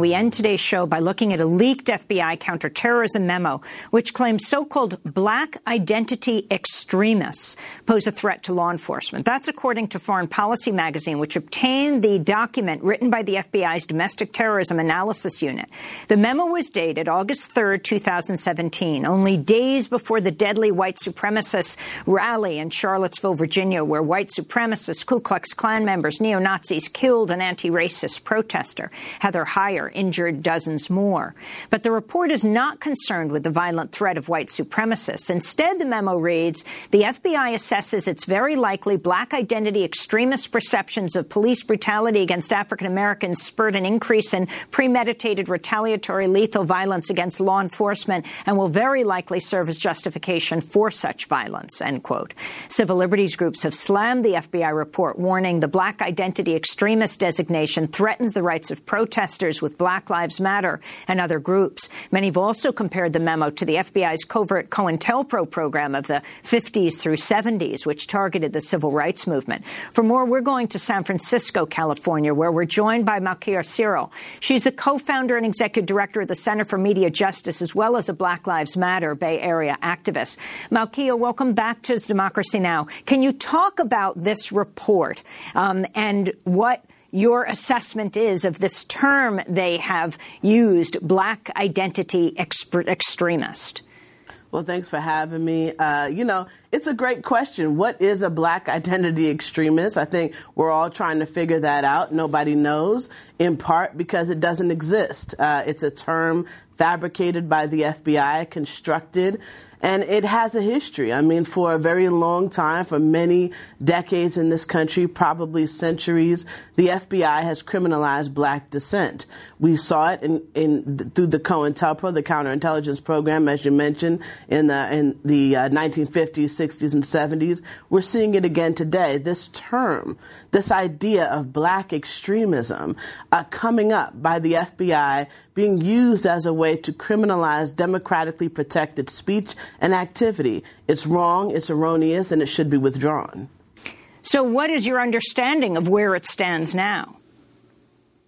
We end today's show by looking at a leaked FBI counterterrorism memo, which claims so-called black identity extremists pose a threat to law enforcement. That's according to Foreign Policy magazine, which obtained the document written by the FBI's Domestic Terrorism Analysis Unit. The memo was dated August 3, 2017, only days before the deadly white supremacist rally in Charlottesville, Virginia, where white supremacists, Ku Klux Klan members, neo-Nazis killed an anti-racist protester, Heather Heyer, injured dozens more. But the report is not concerned with the violent threat of white supremacists. Instead, the memo reads, the FBI assesses it's very likely black identity extremist perceptions of police brutality against African Americans spurred an increase in premeditated retaliatory lethal violence against law enforcement and will very likely serve as justification for such violence, end quote. Civil liberties groups have slammed the FBI report, warning the black identity extremist designation threatens the rights of protesters with Black Lives Matter and other groups. Many have also compared the memo to the FBI's covert COINTELPRO program of the 50s through 70s, which targeted the civil rights movement. For more, we're going to San Francisco, California, where we're joined by Malkia Cyril. She's the co-founder and executive director of the Center for Media Justice, as well as a Black Lives Matter Bay Area activist. Malkia, welcome back to Democracy Now! Can you talk about this report um, and what your assessment is of this term they have used, black identity extremist. Well, thanks for having me. Uh, you know, it's a great question. What is a black identity extremist? I think we're all trying to figure that out. Nobody knows, in part because it doesn't exist. Uh, it's a term fabricated by the FBI, constructed and it has a history. I mean, for a very long time, for many decades in this country, probably centuries, the FBI has criminalized black dissent. We saw it in, in through the COINTELPRO, the counterintelligence program, as you mentioned, in the in the uh, 1950s, 60s, and 70s. We're seeing it again today. This term, this idea of black extremism, uh, coming up by the FBI, being used as a way to criminalize democratically protected speech and activity. It's wrong, it's erroneous, and it should be withdrawn. So, what is your understanding of where it stands now?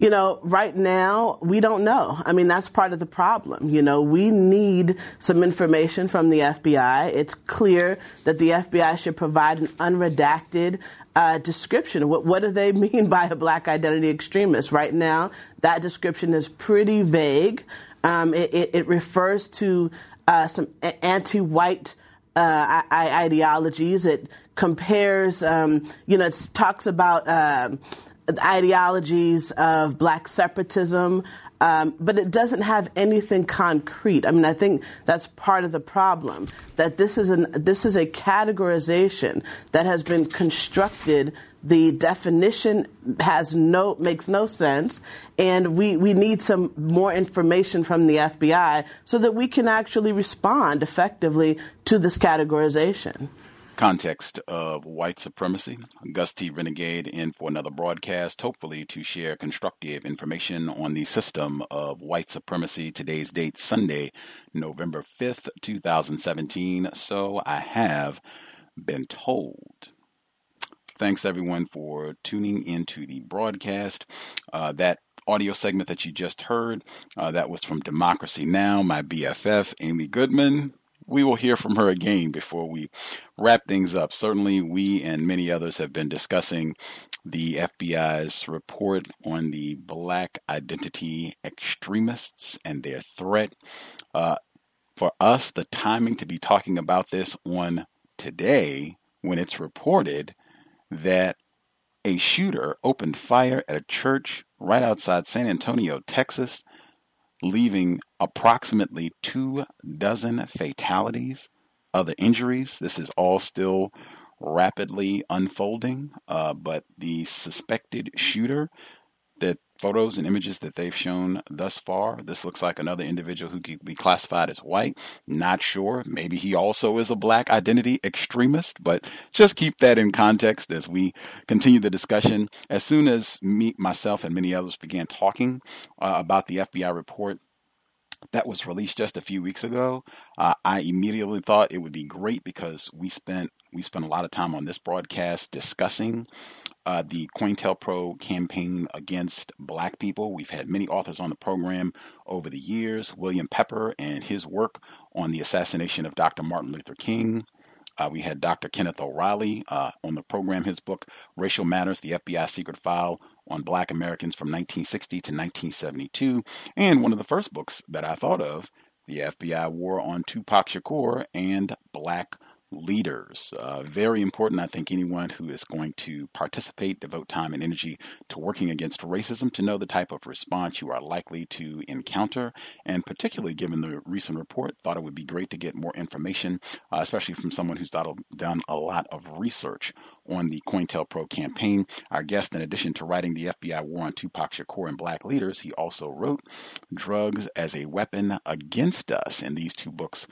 You know, right now, we don't know. I mean, that's part of the problem. You know, we need some information from the FBI. It's clear that the FBI should provide an unredacted uh, description. What, what do they mean by a black identity extremist? Right now, that description is pretty vague. Um, it, it, it, refers to uh, some anti-white uh, ideologies. It compares, um, you know, it talks about uh, ideologies of black separatism, um, but it doesn't have anything concrete. I mean, I think that's part of the problem that this is an this is a categorization that has been constructed. The definition has no makes no sense, and we, we need some more information from the FBI so that we can actually respond effectively to this categorization context of white supremacy. Gus T. Renegade in for another broadcast, hopefully to share constructive information on the system of white supremacy. Today's date, Sunday, November 5th, 2017. So I have been told. Thanks everyone for tuning into the broadcast. Uh, that audio segment that you just heard, uh, that was from Democracy Now!, my BFF, Amy Goodman. We will hear from her again before we wrap things up. Certainly, we and many others have been discussing the FBI's report on the black identity extremists and their threat. Uh, for us, the timing to be talking about this on today, when it's reported that a shooter opened fire at a church right outside San Antonio, Texas, leaving approximately two dozen fatalities, other injuries. This is all still rapidly unfolding, uh, but the suspected shooter that photos and images that they've shown thus far, this looks like another individual who could be classified as white. Not sure. Maybe he also is a black identity extremist, but just keep that in context as we continue the discussion. As soon as me, myself, and many others began talking uh, about the FBI report, that was released just a few weeks ago. Uh, I immediately thought it would be great because we spent we spent a lot of time on this broadcast discussing uh, the COINTELPRO campaign against black people. We've had many authors on the program over the years. William Pepper and his work on the assassination of Dr. Martin Luther King. Uh, we had Dr. Kenneth O'Reilly uh, on the program, his book, Racial Matters The FBI Secret File on Black Americans from 1960 to 1972. And one of the first books that I thought of, The FBI War on Tupac Shakur and Black leaders. Uh, very important, I think, anyone who is going to participate, devote time and energy to working against racism to know the type of response you are likely to encounter. And particularly given the recent report, thought it would be great to get more information, uh, especially from someone who's done a lot of research on the COINTELPRO campaign. Our guest, in addition to writing the FBI War on Tupac Shakur and Black Leaders, he also wrote Drugs as a Weapon Against Us. And these two books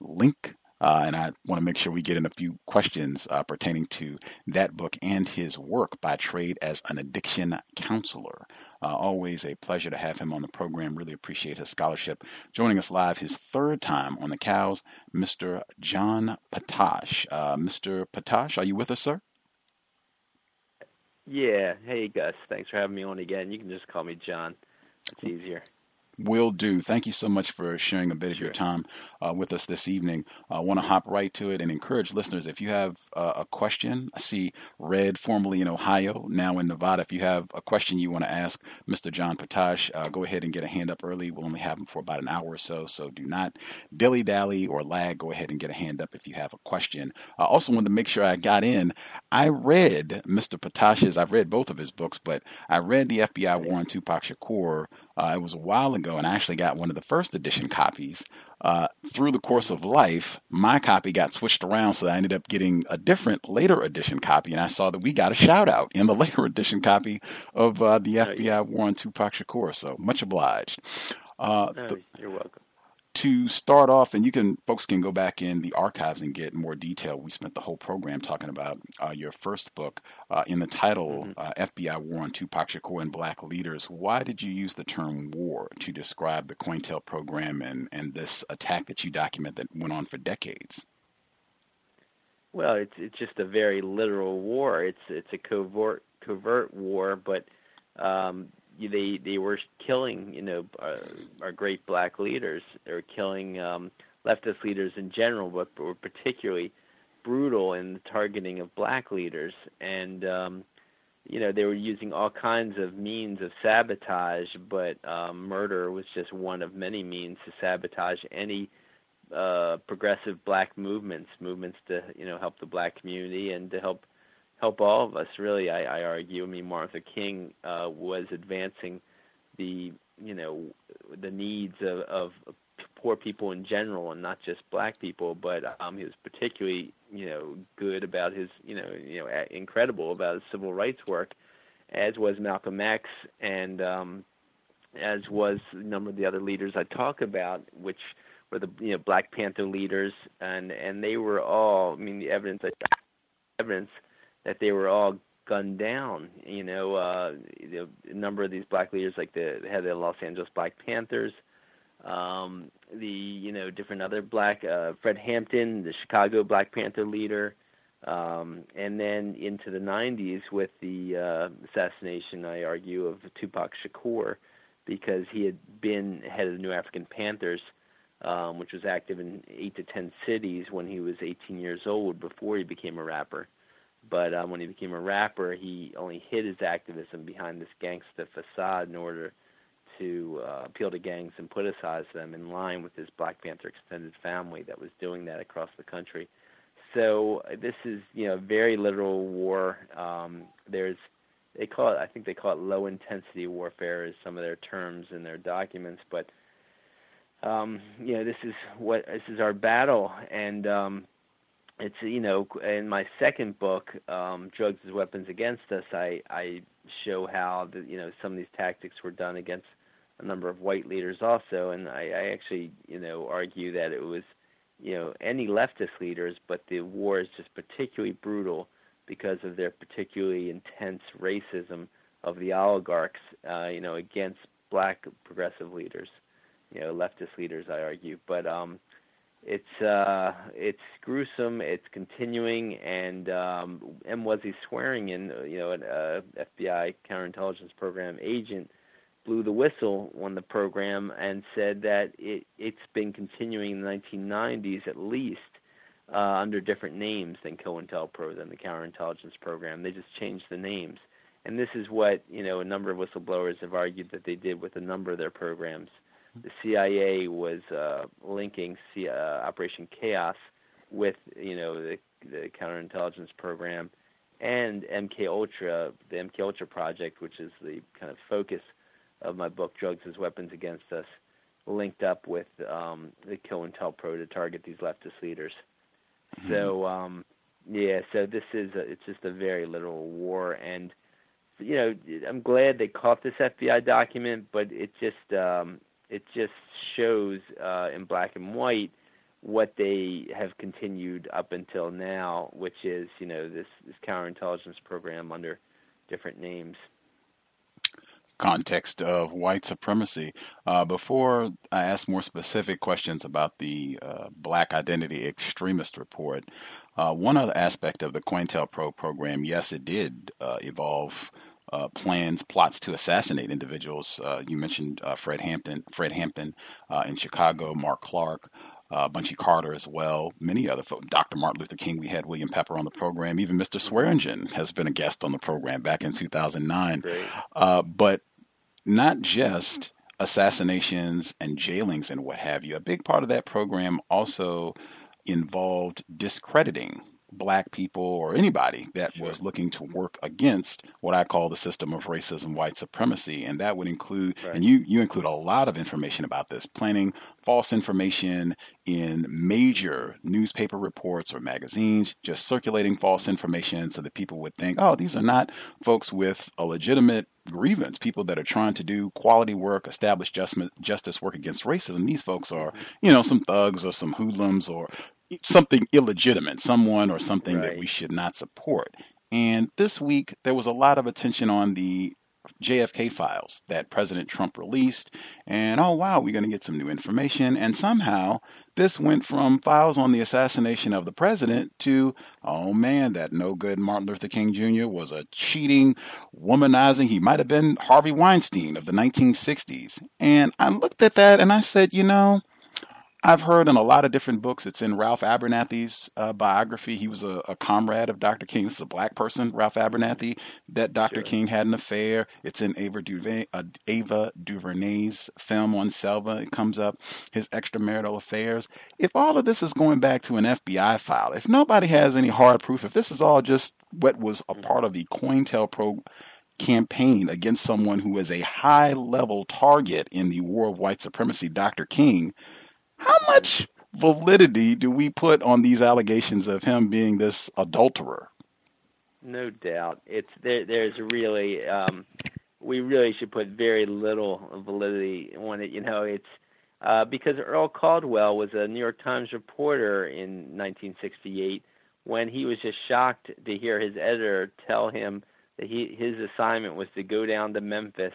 link uh, and I want to make sure we get in a few questions uh, pertaining to that book and his work by trade as an addiction counselor. Uh, always a pleasure to have him on the program. Really appreciate his scholarship. Joining us live, his third time on the cows, Mr. John Potash. Uh, Mr. Potash, are you with us, sir? Yeah. Hey, Gus. Thanks for having me on again. You can just call me John. It's easier. Will do. Thank you so much for sharing a bit of your time uh, with us this evening. I want to hop right to it and encourage listeners if you have uh, a question, I see Red, formerly in Ohio, now in Nevada. If you have a question you want to ask Mr. John Potash, uh, go ahead and get a hand up early. We'll only have him for about an hour or so, so do not dilly dally or lag. Go ahead and get a hand up if you have a question. I also wanted to make sure I got in. I read Mr. Potash's, I've read both of his books, but I read the FBI War on Tupac Shakur uh, it was a while ago, and I actually got one of the first edition copies. Uh, through the course of life, my copy got switched around, so I ended up getting a different later edition copy. And I saw that we got a shout out in the later edition copy of uh, the FBI War on Tupac Shakur. So much obliged. Uh, the, you're welcome to start off, and you can folks can go back in the archives and get more detail. We spent the whole program talking about uh, your first book uh, in the title mm-hmm. uh, "FBI War on Tupac Shakur and Black Leaders." Why did you use the term "war" to describe the COINTEL program and and this attack that you document that went on for decades? Well, it's it's just a very literal war. It's it's a covert covert war, but um, they they were killing you know uh, our great black leaders. They were killing um, leftist leaders in general, but were particularly brutal in the targeting of black leaders. And um, you know they were using all kinds of means of sabotage, but um, murder was just one of many means to sabotage any uh, progressive black movements, movements to you know help the black community and to help help all of us. Really, I, I argue. I mean, Martin Luther King uh, was advancing the you know the needs of, of poor people in general, and not just black people. But um, he was particularly you know good about his you know you know incredible about his civil rights work, as was Malcolm X, and um, as was a number of the other leaders I talk about, which were the you know Black Panther leaders, and and they were all. I mean, the evidence evidence that they were all gunned down. You know, uh, the, a number of these black leaders, like the head of the Los Angeles Black Panthers, um, the you know different other black uh, Fred Hampton, the Chicago Black Panther leader, Um, and then into the 90s with the uh, assassination, I argue, of Tupac Shakur, because he had been head of the New African Panthers, um, which was active in eight to ten cities when he was 18 years old before he became a rapper. But um, when he became a rapper, he only hid his activism behind this gangsta facade in order to uh, appeal to gangs and politicize them in line with his Black Panther extended family that was doing that across the country. So this is, you know, very literal war. Um, there's, they call it, I think they call it low intensity warfare, is some of their terms in their documents. But, um, you know, this is what this is our battle, and um, it's you know in my second book um drugs as weapons against us i i show how the you know some of these tactics were done against a number of white leaders also and i i actually you know argue that it was you know any leftist leaders but the war is just particularly brutal because of their particularly intense racism of the oligarchs uh you know against black progressive leaders you know leftist leaders i argue. But um it's uh, it's gruesome. It's continuing, and um, M. Wesley Swearingen, you know, an uh, FBI counterintelligence program agent, blew the whistle on the program and said that it it's been continuing in the 1990s at least uh, under different names than COINTELPRO than the counterintelligence program. They just changed the names, and this is what you know a number of whistleblowers have argued that they did with a number of their programs the CIA was uh, linking C- uh, Operation Chaos with you know the, the counterintelligence program and MK Ultra, the MK Ultra project, which is the kind of focus of my book, Drugs as Weapons Against Us, linked up with um, the COINTELPRO to target these leftist leaders. Mm-hmm. So um, yeah, so this is a, it's just a very literal war, and you know I'm glad they caught this FBI document, but it just um, it just shows uh, in black and white what they have continued up until now, which is you know this this counterintelligence program under different names. Context of white supremacy. Uh, before I ask more specific questions about the uh, Black Identity Extremist Report, uh, one other aspect of the COINTELPRO program, yes, it did uh, evolve uh, plans, plots to assassinate individuals. Uh, you mentioned uh, Fred Hampton, Fred Hampton uh, in Chicago, Mark Clark, uh, Bunchy Carter as well, many other folks. Dr. Martin Luther King, we had William Pepper on the program. Even Mr. Swearingen has been a guest on the program back in 2009. Uh, but not just assassinations and jailings and what have you. A big part of that program also involved discrediting black people or anybody that sure. was looking to work against what I call the system of racism, white supremacy, and that would include, right. and you you include a lot of information about this, planning false information in major newspaper reports or magazines, just circulating false information so that people would think, oh, these are not folks with a legitimate grievance, people that are trying to do quality work, establish justice, justice work against racism. These folks are, mm-hmm. you know, some thugs or some hoodlums or something illegitimate, someone or something right. that we should not support. And this week, there was a lot of attention on the JFK files that President Trump released. And oh, wow, we're going to get some new information. And somehow this went from files on the assassination of the president to, oh man, that no good Martin Luther King Jr. was a cheating, womanizing, he might have been Harvey Weinstein of the 1960s. And I looked at that and I said, you know, I've heard in a lot of different books. It's in Ralph Abernathy's uh, biography. He was a, a, comrade of Dr. King. This is a black person, Ralph Abernathy, that Dr. Sure. King had an affair. It's in Ava, Duve, uh, Ava DuVernay's film on Selma. It comes up his extramarital affairs. If all of this is going back to an FBI file, if nobody has any hard proof, if this is all just what was a mm-hmm. part of the COINTELPRO campaign against someone who is a high level target in the war of white supremacy, Dr. King how much validity do we put on these allegations of him being this adulterer? No doubt, it's there. There's really, um, we really should put very little validity on it. You know, it's uh, because Earl Caldwell was a New York Times reporter in 1968 when he was just shocked to hear his editor tell him that he his assignment was to go down to Memphis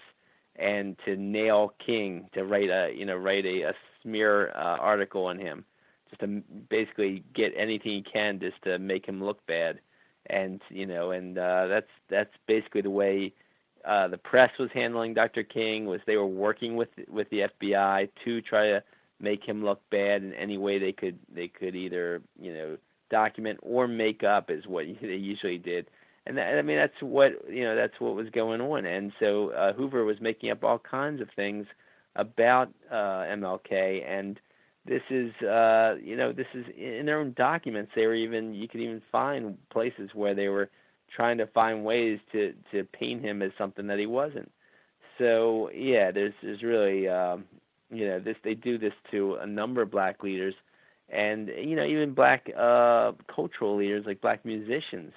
and to nail King to write a you know write a, a smear uh, article on him, just to basically get anything he can just to make him look bad, and you know, and uh, that's that's basically the way uh, the press was handling Dr. King. Was they were working with with the FBI to try to make him look bad in any way they could they could either you know document or make up is what they usually did and that, I mean that's what you know that's what was going on and so uh, Hoover was making up all kinds of things about uh, MLK and this is uh, you know this is in their own documents they were even you could even find places where they were trying to find ways to to paint him as something that he wasn't. So yeah there's there's really um, you know this they do this to a number of black leaders and you know even black uh cultural leaders like black musicians.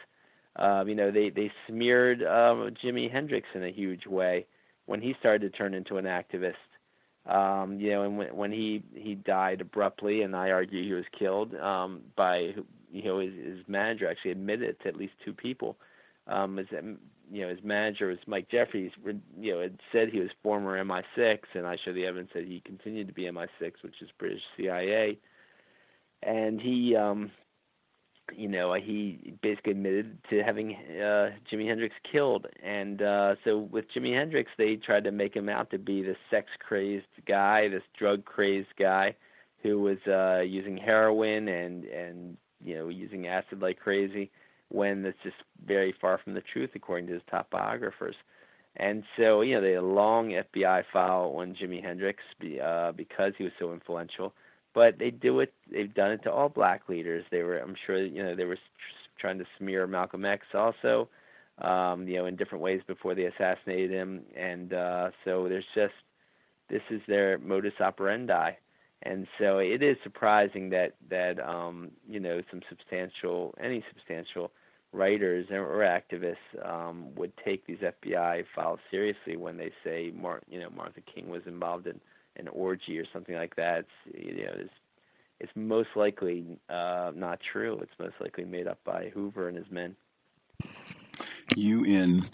Um you know they they smeared um Jimi Hendrix in a huge way when he started to turn into an activist um you know and when when he he died abruptly and I argue he was killed um by you know his, his manager actually admitted to at least two people. Um his you know his manager was Mike Jeffries you know had said he was former MI6 and I show the evidence that he continued to be MI6 which is British CIA and he um you know he basically admitted to having uh Jimi Hendrix killed. And uh so with Jimi Hendrix they tried to make him out to be this sex crazed guy this drug crazed guy who was uh using heroin and and you know using acid like crazy when that's just very far from the truth according to his top biographers and so you know they had a long FBI file on Jimi Hendrix uh because he was so influential but they do it. They've done it to all black leaders. They were, I'm sure, you know, they were trying to smear Malcolm X also, um, you know, in different ways before they assassinated him. And uh, so there's just this is their modus operandi, and so it is surprising that that um, you know some substantial, any substantial writers or activists um, would take these FBI files seriously when they say, Mar- you know, Martha King was involved in an orgy or something like that. It's, you know, it's, it's most likely uh, not true. It's most likely made up by Hoover and his men. You in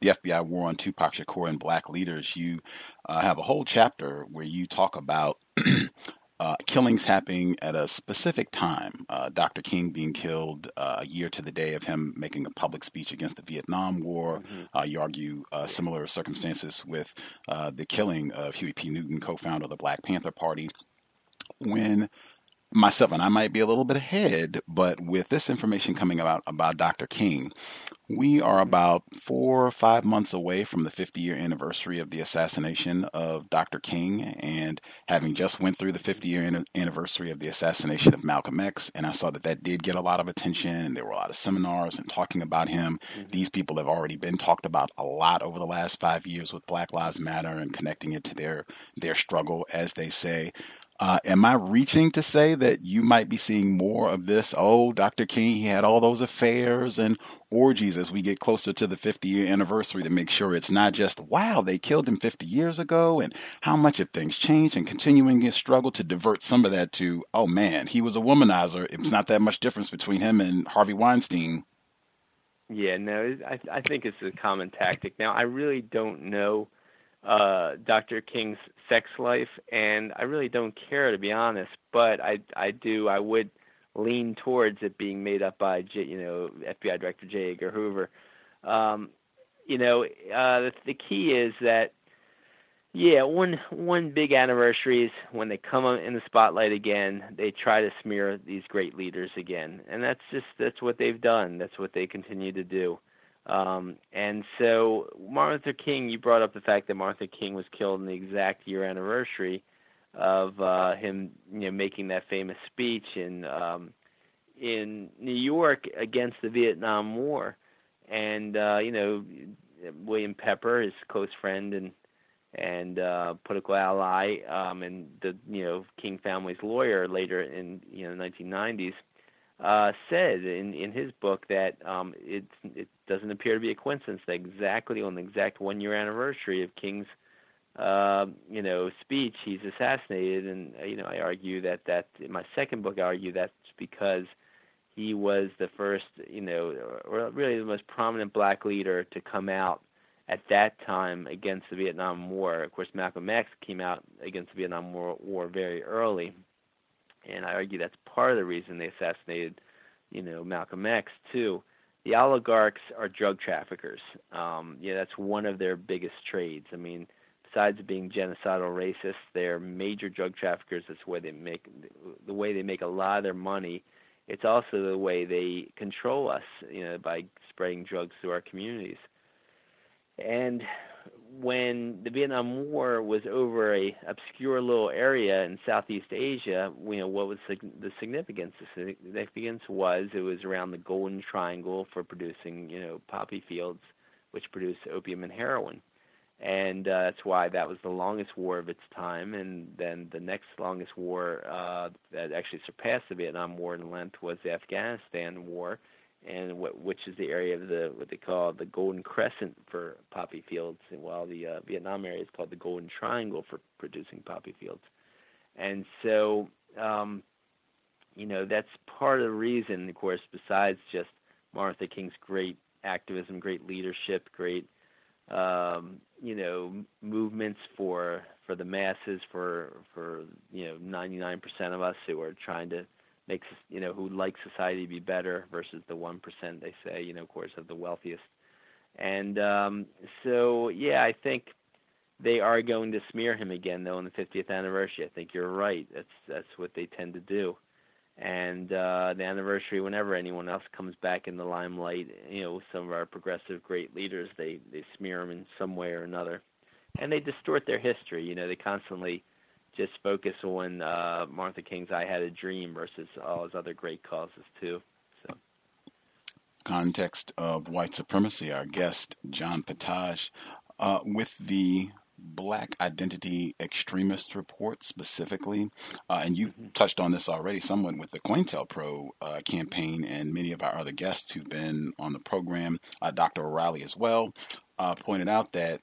the FBI War on Tupac Shakur and Black Leaders, you uh, have a whole chapter where you talk about uh, killings happening at a specific time. Uh, Dr. King being killed uh, a year to the day of him making a public speech against the Vietnam War. Mm-hmm. Uh, you argue uh, similar circumstances with uh, the killing of Huey P. Newton, co founder of the Black Panther Party. When myself, and I might be a little bit ahead, but with this information coming out about Dr. King, we are about four or five months away from the 50 year anniversary of the assassination of Dr. King, and having just went through the 50 year anniversary of the assassination of Malcolm X, and I saw that that did get a lot of attention, and there were a lot of seminars and talking about him. Mm-hmm. These people have already been talked about a lot over the last five years with Black Lives Matter and connecting it to their their struggle, as they say. Uh, am I reaching to say that you might be seeing more of this? Oh, Dr. King, he had all those affairs and orgies as we get closer to the 50 year anniversary to make sure it's not just, wow, they killed him 50 years ago and how much have things changed and continuing his struggle to divert some of that to, oh man, he was a womanizer. It's not that much difference between him and Harvey Weinstein. Yeah, no, I, I think it's a common tactic. Now, I really don't know uh, Dr. King's sex life, and I really don't care to be honest. But I I do I would lean towards it being made up by J, you know FBI Director J. Edgar Hoover. Um, you know uh, the, the key is that yeah one one big anniversary is when they come in the spotlight again they try to smear these great leaders again and that's just that's what they've done that's what they continue to do um, and so Martin Luther King, you brought up the fact that Martin Luther King was killed in the exact year anniversary of uh, him, you know, making that famous speech in um, in New York against the Vietnam War, and uh, you know, William Pepper, his close friend and and uh, political ally, um, and the you know King family's lawyer later in you know the 1990s uh, said in in his book that um, it it doesn't appear to be a coincidence that exactly on the exact one year anniversary of King's uh, you know speech he's assassinated, and uh, you know I argue that that in my second book I argue that's because he was the first you know or really the most prominent black leader to come out at that time against the Vietnam War. Of course, Malcolm X came out against the Vietnam War, war very early, and I argue that's part of the reason they assassinated, you know, Malcolm X too. The oligarchs are drug traffickers. Um, yeah, that's one of their biggest trades. I mean, besides being genocidal racists, they're major drug traffickers. That's the way they make the way they make a lot of their money. It's also the way they control us, you know, by spreading drugs through our communities. And when the Vietnam War was over a obscure little area in Southeast Asia, you know what was the significance? The significance was it was around the Golden Triangle for producing, you know, poppy fields, which produce opium and heroin, and uh, that's why that was the longest war of its time. And then the next longest war uh, that actually surpassed the Vietnam War in length was the Afghanistan War and what, which is the area of the what they call the Golden Crescent for poppy fields, and while the uh, Vietnam area is called the Golden Triangle for producing poppy fields. And so, um, you know, that's part of the reason, of course, besides just Martha King's great activism, great leadership, great um, you know movements for for the masses, for for you know 99% of us who are trying to makes you know who like society to be better versus the one percent they say you know of course of the wealthiest. And um so yeah i think they are going to smear him again though on the 50th anniversary. I think you're right. That's that's what they tend to do. And uh the anniversary whenever anyone else comes back in the limelight you know some of our progressive great leaders they they smear them in some way or another. And they distort their history. You know they constantly just focus on uh, Martha King's "I Had a Dream" versus all his other great causes too. So, context of white supremacy. Our guest John Potash, uh, with the Black Identity Extremist Report specifically, uh, and you mm-hmm. touched on this already somewhat with the COINTELPRO uh, campaign, and many of our other guests who've been on the program, uh, Dr. O'Reilly as well, uh, pointed out that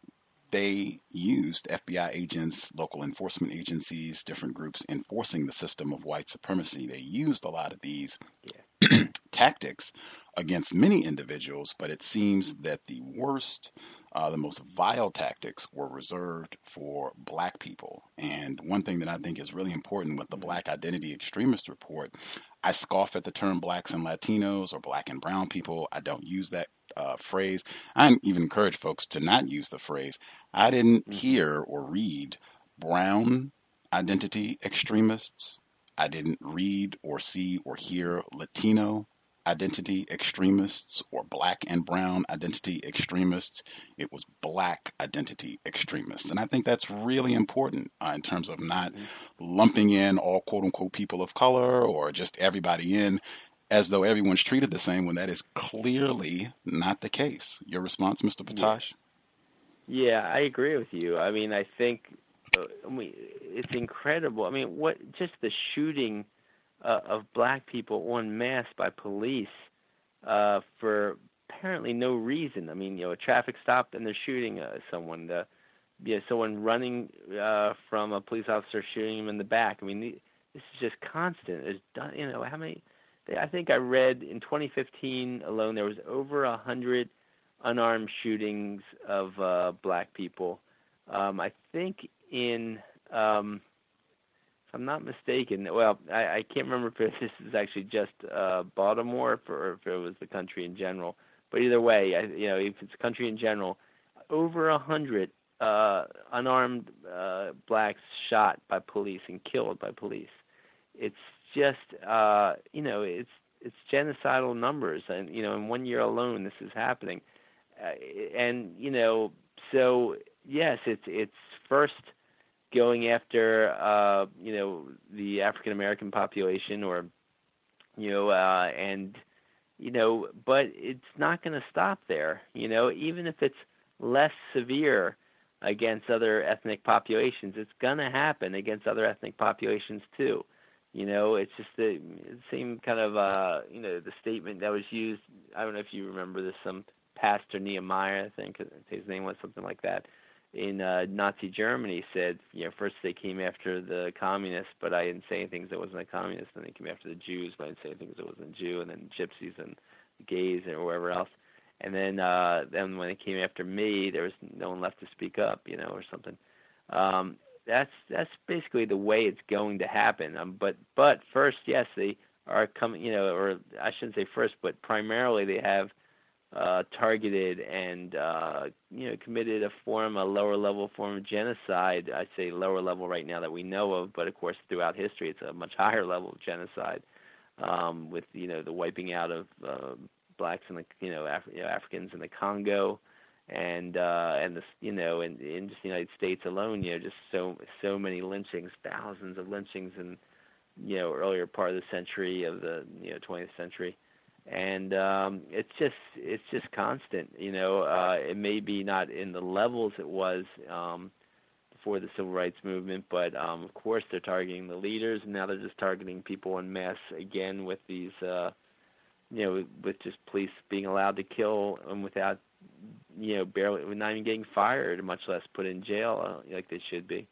they used FBI agents, local enforcement agencies, different groups enforcing the system of white supremacy. They used a lot of these yeah. tactics against many individuals, but it seems that the worst, uh, the most vile tactics were reserved for black people. And one thing that I think is really important with the mm-hmm. Black Identity Extremist Report, I scoff at the term blacks and Latinos or black and brown people. I don't use that uh, phrase. I even encourage folks to not use the phrase. I didn't mm-hmm. hear or read brown identity extremists. I didn't read or see or hear Latino identity extremists or black and brown identity extremists. It was black identity extremists. And I think that's really important uh, in terms of not mm-hmm. lumping in all quote unquote people of color or just everybody in as though everyone's treated the same when that is clearly not the case. Your response, Mr. Potash? Yeah. I agree with you. I mean, I think uh, I mean, it's incredible. I mean, what just the shooting uh, of black people en masse by police uh, for apparently no reason. I mean, you know, a traffic stop and they're shooting uh, someone. The, yeah, someone running uh, from a police officer shooting him in the back. I mean, this is just constant. There's, you know, how many I think I read in 2015 alone there was over a hundred unarmed shootings of uh, black people. Um, I think in, um, if I'm not mistaken, well, I, I can't remember if this is actually just uh, Baltimore or if it was the country in general. But either way, I, you know, if it's the country in general, over a hundred uh, unarmed uh, blacks shot by police and killed by police. It's just uh, you know it's it's genocidal numbers, and you know in one year alone this is happening, uh, and you know so yes, it's it's first going after uh, you know the African American population or you know uh, and you know but it's not going to stop there you know even if it's less severe against other ethnic populations it's going to happen against other ethnic populations too you know, it's just the same kind of uh, you know the statement that was used. I don't know if you remember this. Some pastor Nehemiah, I think his name was something like that, in uh, Nazi Germany said, you know, first they came after the communists, but I didn't say anything because I wasn't a communist. Then they came after the Jews, but I didn't say anything that wasn't a Jew. And then gypsies and gays and wherever else. And then uh, then when they came after me, there was no one left to speak up, you know, or something. Um, that's that's basically the way it's going to happen. Um, but but first, yes, they are coming. You know, or I shouldn't say first, but primarily they have uh, targeted and uh, you know committed a form, a lower level form of genocide. I say lower level right now that we know of, but of course throughout history it's a much higher level of genocide um, with you know the wiping out of uh, blacks and the you know, Af- you know Africans in the Congo and uh and the you know in in just the United States alone you know just so so many lynchings thousands of lynchings in you know earlier part of the century of the you know 20th century. And um it's just it's just constant you know uh it may be not in the levels it was um before the civil rights movement but um of course they're targeting the leaders and now they're just targeting people en masse again with these uh you know with just police being allowed to kill and without you know, barely not even getting fired, much less put in jail uh, like they should be.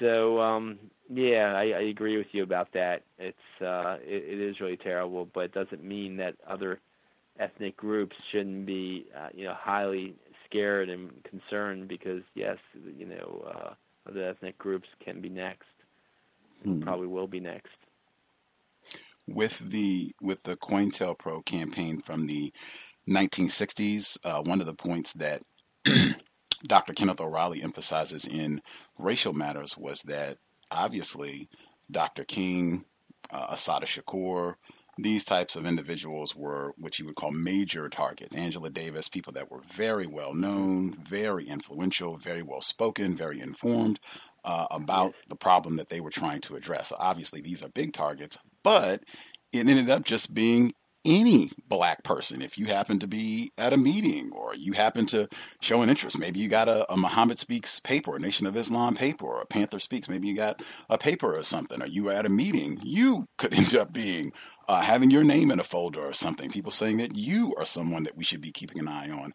So um, yeah, I, I agree with you about that. It's uh, it, it is really terrible, but it doesn't mean that other ethnic groups shouldn't be uh, you know highly scared and concerned because yes, you know uh, other ethnic groups can be next, hmm. probably will be next. With the with the COINTELPRO campaign from the 1960s, uh, one of the points that Dr. Kenneth O'Reilly emphasizes in racial matters was that obviously Dr. King, uh, Assata Shakur, these types of individuals were what you would call major targets. Angela Davis, people that were very well known, very influential, very well spoken, very informed uh, about the problem that they were trying to address. So obviously, these are big targets, but it ended up just being any black person if you happen to be at a meeting or you happen to show an interest. Maybe you got a, a Muhammad Speaks paper, a Nation of Islam paper, or a Panther Speaks. Maybe you got a paper or something, or you were at a meeting. You could end up being uh, having your name in a folder or something. People saying that you are someone that we should be keeping an eye on.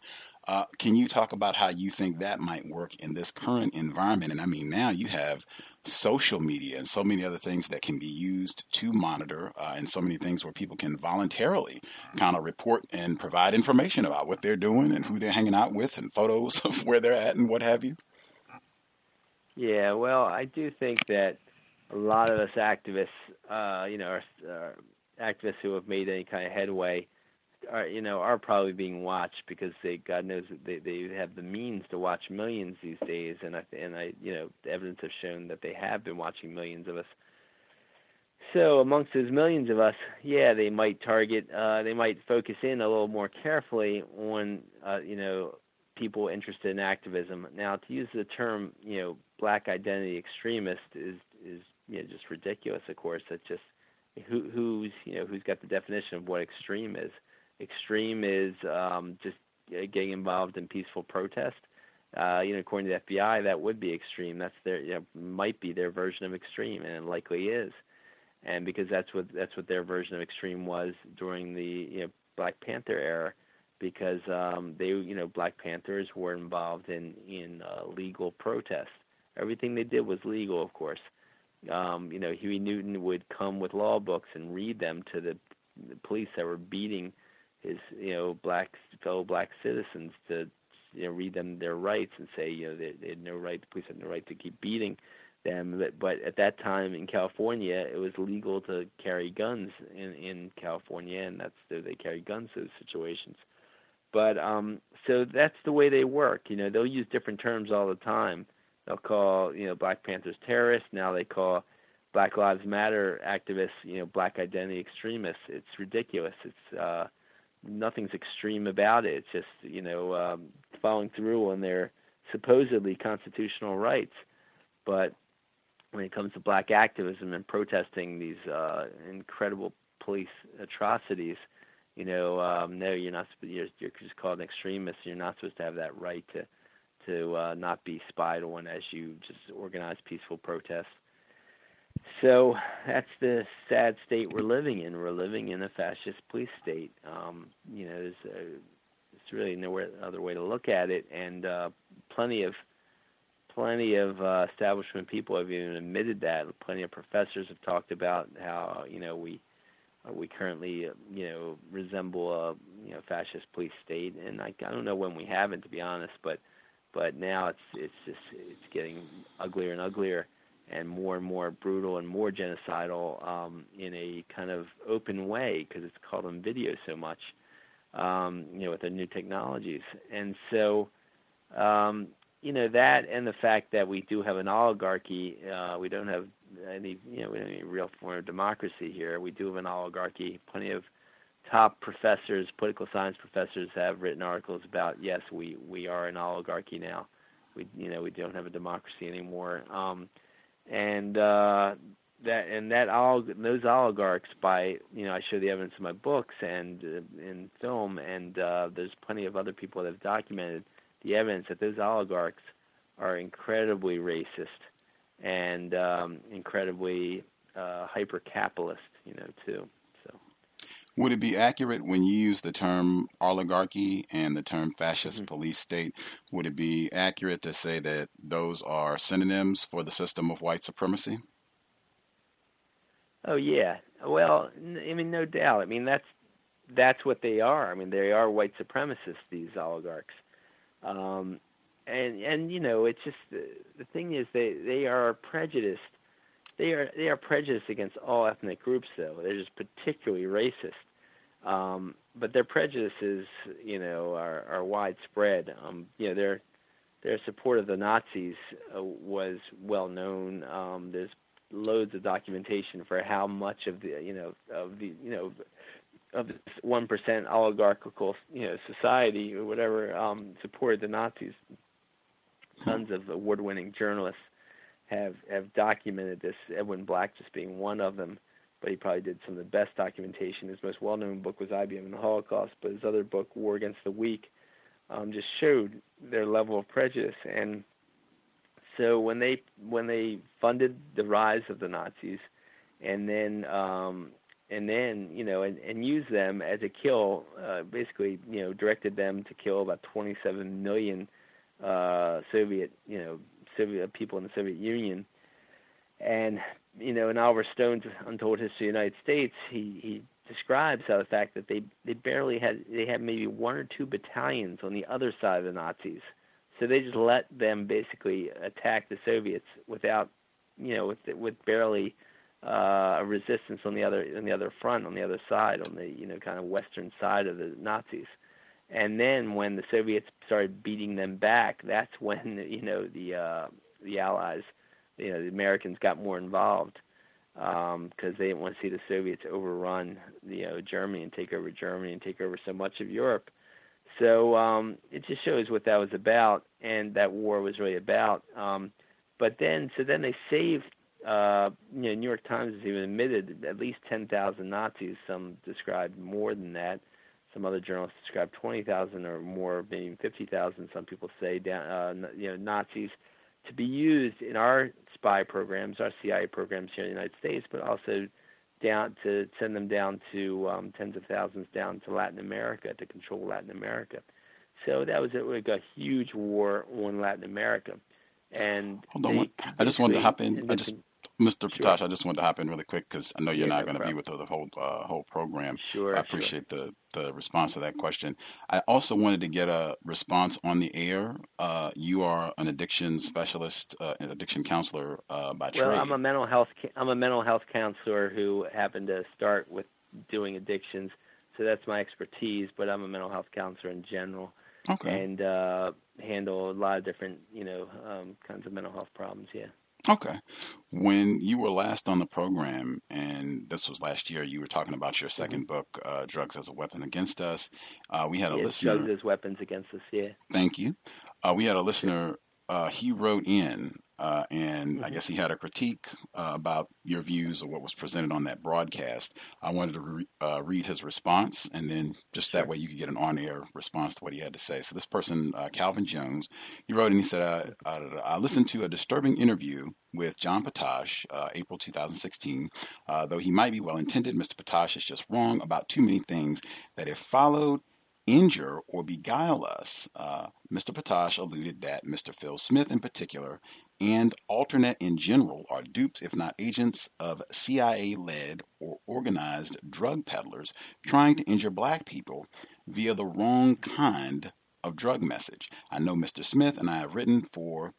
Uh, can you talk about how you think that might work in this current environment? And I mean, now you have social media and so many other things that can be used to monitor, uh, and so many things where people can voluntarily kind of report and provide information about what they're doing and who they're hanging out with, and photos of where they're at and what have you. Yeah, well, I do think that a lot of us activists, uh, you know, are, are activists who have made any kind of headway are you know are probably being watched because they God knows that they they have the means to watch millions these days, and I and I you know the evidence has shown that they have been watching millions of us. So amongst those millions of us, yeah, they might target, uh, they might focus in a little more carefully on uh, you know people interested in activism. Now, to use the term you know black identity extremist is is you know just ridiculous. Of course, that's just who who's you know who's got the definition of what extreme is Extreme is um, just getting involved in peaceful protest. Uh, you know, according to the FBI, that would be extreme. That's their you know, might be their version of extreme, and it likely is. And because that's what that's what their version of extreme was during the you know Black Panther era, because um, they you know Black Panthers were involved in in uh, legal protest. Everything they did was legal, of course. Um, you know, Huey Newton would come with law books and read them to the, the police that were beating his you know black fellow black citizens to you know read them their rights and say you know they, they had no right the police had no right to keep beating them. But, but at that time in California it was legal to carry guns in in California and that's they carry guns those situations. But um so that's the way they work. You know they'll use different terms all the time. They'll call you know black panthers terrorists. Now they call black lives matter activists you know black identity extremists. It's ridiculous. It's uh nothing's extreme about it. It's just you know um, following through on their supposedly constitutional rights. But when it comes to black activism and protesting these uh, incredible police atrocities, you know, um, no, you're not. You're, you're just called an extremist. You're not supposed to have that right to to uh, not be spied on as you just organize peaceful protests. So that's the sad state we're living in. We're living in a fascist police state. Um, you know, there's, a, there's really no other way to look at it, and uh, plenty of plenty of uh, establishment people have even admitted that. Plenty of professors have talked about how you know we uh, we currently uh, you know resemble a you know fascist police state, and I, I don't know when we haven't, to be honest, but but now it's it's just it's getting uglier and uglier and more and more brutal and more genocidal um, in a kind of open way because it's called on video so much, um, you know, with the new technologies. And so, um, you know, that and the fact that we do have an oligarchy, uh, we don't have any, you know, we don't have any real form of democracy here. We do have an oligarchy. Plenty of top professors, political science professors, have written articles about yes, we we are an oligarchy now. We you know we don't have a democracy anymore. Um, and uh, that and that all those oligarchs by you know I show the evidence in my books and uh, in film and uh, there's plenty of other people that have documented the evidence that those oligarchs are incredibly racist and um, incredibly uh, hyper capitalist you know too would it be accurate when you use the term oligarchy and the term fascist mm-hmm. police state? Would it be accurate to say that those are synonyms for the system of white supremacy? Oh yeah. Well, I mean, no doubt. I mean, that's that's what they are. I mean, they are white supremacists. These oligarchs, um, and and you know, it's just the, the thing is they they are prejudiced they are they are prejudiced against all ethnic groups, though. They're just particularly racist. Um, but their prejudices, you know, are, are widespread. Um, you know, their their support of the Nazis uh, was well known. Um, there's loads of documentation for how much of the you know of the you know of this one percent oligarchical you know society or whatever um, supported the Nazis. Tons of award-winning journalists have have documented this. Edwin Black just being one of them, but he probably did some of the best documentation. His most well-known book was IBM and the Holocaust, but his other book, War Against the Weak, um, just showed their level of prejudice. And so when they when they funded the rise of the Nazis, and then um, and then you know and, and used them as a kill, uh, basically you know directed them to kill about 27 million uh, Soviet you know Soviet people in the Soviet Union. And you know, in Oliver Stone's Untold History of the United States, he he describes how the fact that they they barely had they had maybe one or two battalions on the other side of the Nazis, so they just let them basically attack the Soviets without you know with with barely uh, a resistance on the other on the other front on the other side on the you know kind of western side of the Nazis. And then when the Soviets started beating them back, that's when you know the uh, the Allies, you know, the Americans got more involved because um, they didn't want to see the Soviets overrun you know Germany and take over Germany and take over so much of Europe. So um, it just shows what that was about and that war was really about. Um, but then, so then they saved. Uh, you know, New York Times has even admitted at least 10,000 Nazis. Some described more than that some other journalists describe 20,000 or more, maybe 50,000. Some people say, uh, you know, Nazis to be used in our spy programs, our CIA programs here in the United States, but also down to send them down to um, tens of thousands down to Latin America to control Latin America. So that was a, like a huge war on Latin America. And hold on, I just wanted to hop in. I just Mr. Sure. I just wanted to hop in really quick because I know you're yeah, not no going to be with the whole uh, whole program. Sure. I appreciate sure. the the response to that question. I also wanted to get a response on the air. Uh, you are an addiction specialist, uh, an addiction counselor uh, by well, trade. Well, I'm a mental health I'm a mental health counselor who happened to start with doing addictions, so that's my expertise. But I'm a mental health counselor in general. Okay. And uh, handle a lot of different, you know, um, kinds of mental health problems. Yeah. Okay. When you were last on the program, and this was last year, you were talking about your 2nd mm-hmm. book, uh, Drugs as a Weapon Against Us. Uh, we had a listener. Drugs as Weapons Against Us, yeah. Thank you. Uh, we had a listener, uh, he wrote in uh, and mm-hmm. I guess he had a critique uh, about your views of what was presented on that broadcast. I wanted to re- uh, read his response, and then just that way you could get an on-air response to what he had to say. So this person, uh, Calvin Jones, he wrote and he said, "I listened to a disturbing interview with John Potash, uh, April 2016. Uh, though he might be well-intended, Mr. Potash is just wrong about too many things that, if followed." injure or beguile us. Uh, Mr. Potash alluded that Mr. Phil Smith, in particular, and Alternet in general are dupes, if not agents, of CIA led or organized drug peddlers trying to injure black people via the wrong kind of drug message. I know Mr. Smith and I have written for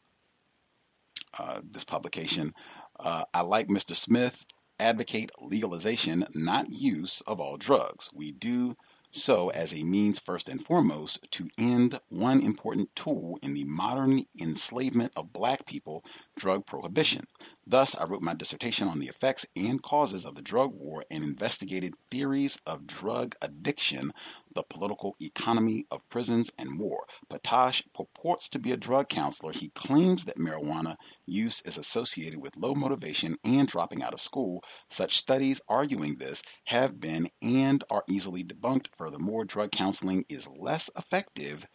uh, this publication. Uh, I like Mr. Smith advocate legalization, not use of all drugs. We do so as a means first and foremost to end one important tool in the modern enslavement of black people, drug prohibition. Thus, I wrote my dissertation on the effects and causes of the drug war and investigated theories of drug addiction, the political economy of prisons, and war. Potash purports to be a drug counselor. He claims that marijuana use is associated with low motivation and dropping out of school. Such studies arguing this have been and are easily debunked. Furthermore, drug counseling is less effective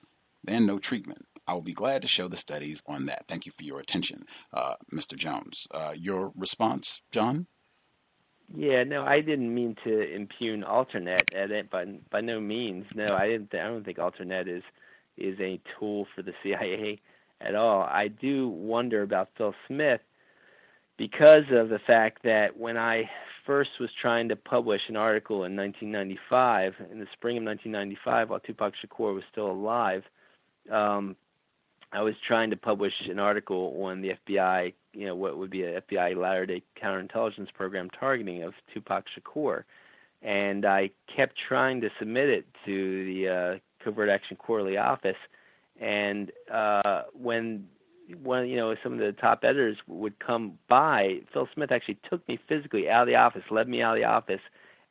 than no treatment. I will be glad to show the studies on that. Thank you for your attention, uh, Mr. Jones. Uh, your response, John? Yeah, no, I didn't mean to impugn Alternet at it, by by no means. No, I didn't. I don't think Alternet is is a tool for the CIA at all. I do wonder about Phil Smith because of the fact that when I first was trying to publish an article in 1995, in the spring of 1995, while Tupac Shakur was still alive, um, I was trying to publish an article on the FBI, you know, what would be a FBI latter day counterintelligence program targeting of Tupac Shakur. And I kept trying to submit it to the uh, Covert Action Quarterly office. And uh, when when you know some of the top editors would come by, Phil Smith actually took me physically out of the office, led me out of the office,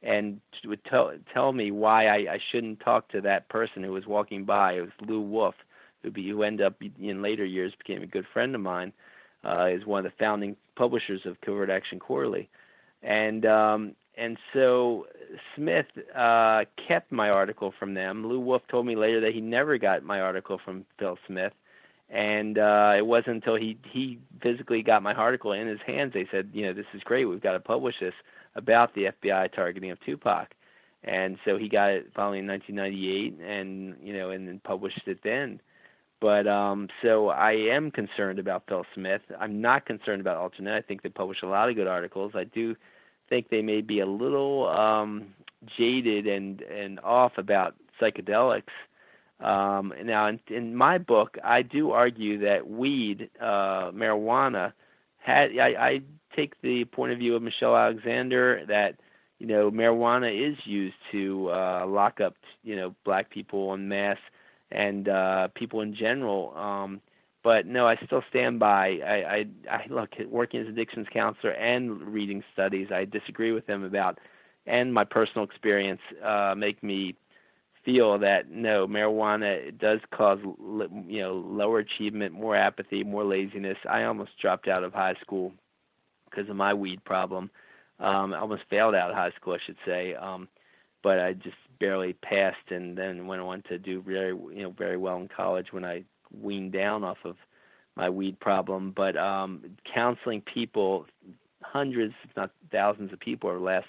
and would tell tell me why I, I shouldn't talk to that person who was walking by. It was Lou Wolf, who be who ended up in later years became a good friend of mine, uh, is one of the founding publishers of Covert Action Quarterly, and um, and so Smith uh, kept my article from them. Lou Wolf told me later that he never got my article from Phil Smith, and uh, it wasn't until he he physically got my article in his hands they said, you know, this is great. We've got to publish this about the FBI targeting of Tupac. And so he got it finally in 1998, and you know, and then published it then. But um, so I am concerned about Phil Smith. I'm not concerned about Alternet. I think they publish a lot of good articles. I do think they may be a little um, jaded and and off about psychedelics. Um, now, in, in my book, I do argue that weed, uh, marijuana, had. I, I take the point of view of Michelle Alexander that you know marijuana is used to uh, lock up you know black people en masse and uh, people in general. Um, but no, I still stand by. I, I, I look working as addictions counselor and reading studies. I disagree with them about, and my personal experience uh, make me feel that no, marijuana does cause you know lower achievement, more apathy, more laziness. I almost dropped out of high school because of my weed problem. Um, I almost failed out of high school, I should say. Um, but I just barely passed, and then went on to do very you know very well in college when I weaned down off of my weed problem. But um, counseling people, hundreds if not thousands of people over the last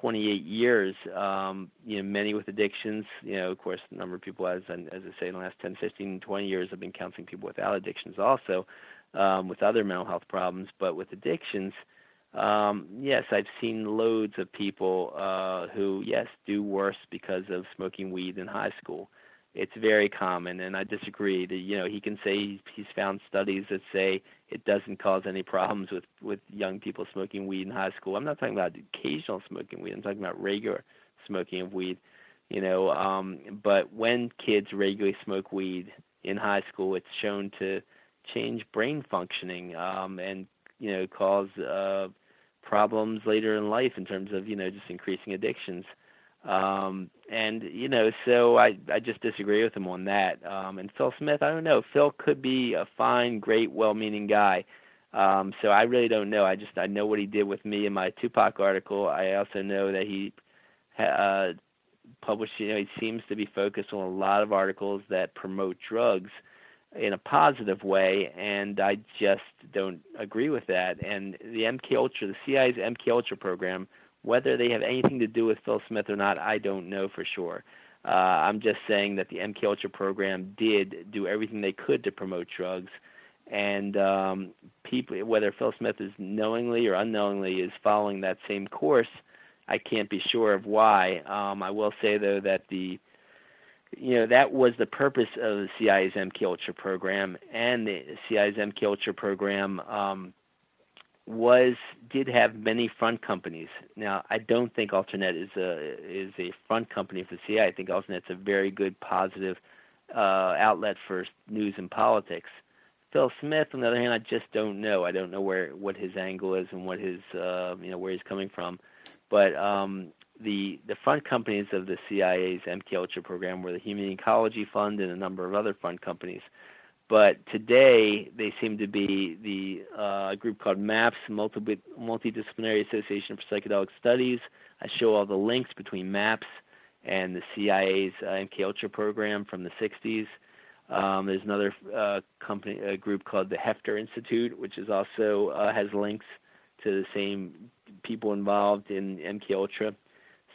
28 years, um, you know, many with addictions. You know, of course, the number of people, as as I say, in the last 10, 15, 20 years, I've been counseling people without addictions, also um, with other mental health problems, but with addictions um, yes, I've seen loads of people uh, who, yes, do worse because of smoking weed in high school. It's very common, and I disagree. That you know, he can say he's found studies that say it doesn't cause any problems with with young people smoking weed in high school. I'm not talking about occasional smoking weed. I'm talking about regular smoking of weed. You know, um, but when kids regularly smoke weed in high school, it's shown to change brain functioning um, and you know cause uh, problems later in life in terms of you know just increasing addictions. Um and you know so i i just disagree with him on that. Um and phil smith i don't know phil could be a fine great well-meaning guy. Um so i really don't know. I just i know what he did with me in my tupac article. I also know that he uh published you know he seems to be focused on a lot of articles that promote drugs in a positive way, and I just don't agree with that. And the MK Ultra, the CIA's MK Ultra program, whether they have anything to do with Phil Smith or not, I don't know for sure. Uh, I'm just saying that the MK Ultra program did do everything they could to promote drugs, and um, people, whether Phil Smith is knowingly or unknowingly is following that same course, I can't be sure of why. Um, I will say though that the you know that was the purpose of the CIA's MK Ultra program, and the CIA's MK Ultra program um, was did have many front companies. Now, I don't think Alternet is a is a front company for CIA. I think Alternet's a very good, positive uh, outlet for news and politics. Phil Smith, on the other hand, I just don't know. I don't know where what his angle is and what his uh, you know where he's coming from. But um, the the front companies of the CIA's MK Ultra program were the Human Ecology Fund and a number of other front companies. But today they seem to be the uh, group called MAPS, Multi- Multidisciplinary Association for Psychedelic Studies. I show all the links between MAPS and the CIA's uh, MK program from the 60s. Um, there's another uh, company, a group called the Heffter Institute, which is also uh, has links to the same people involved in MK Ultra.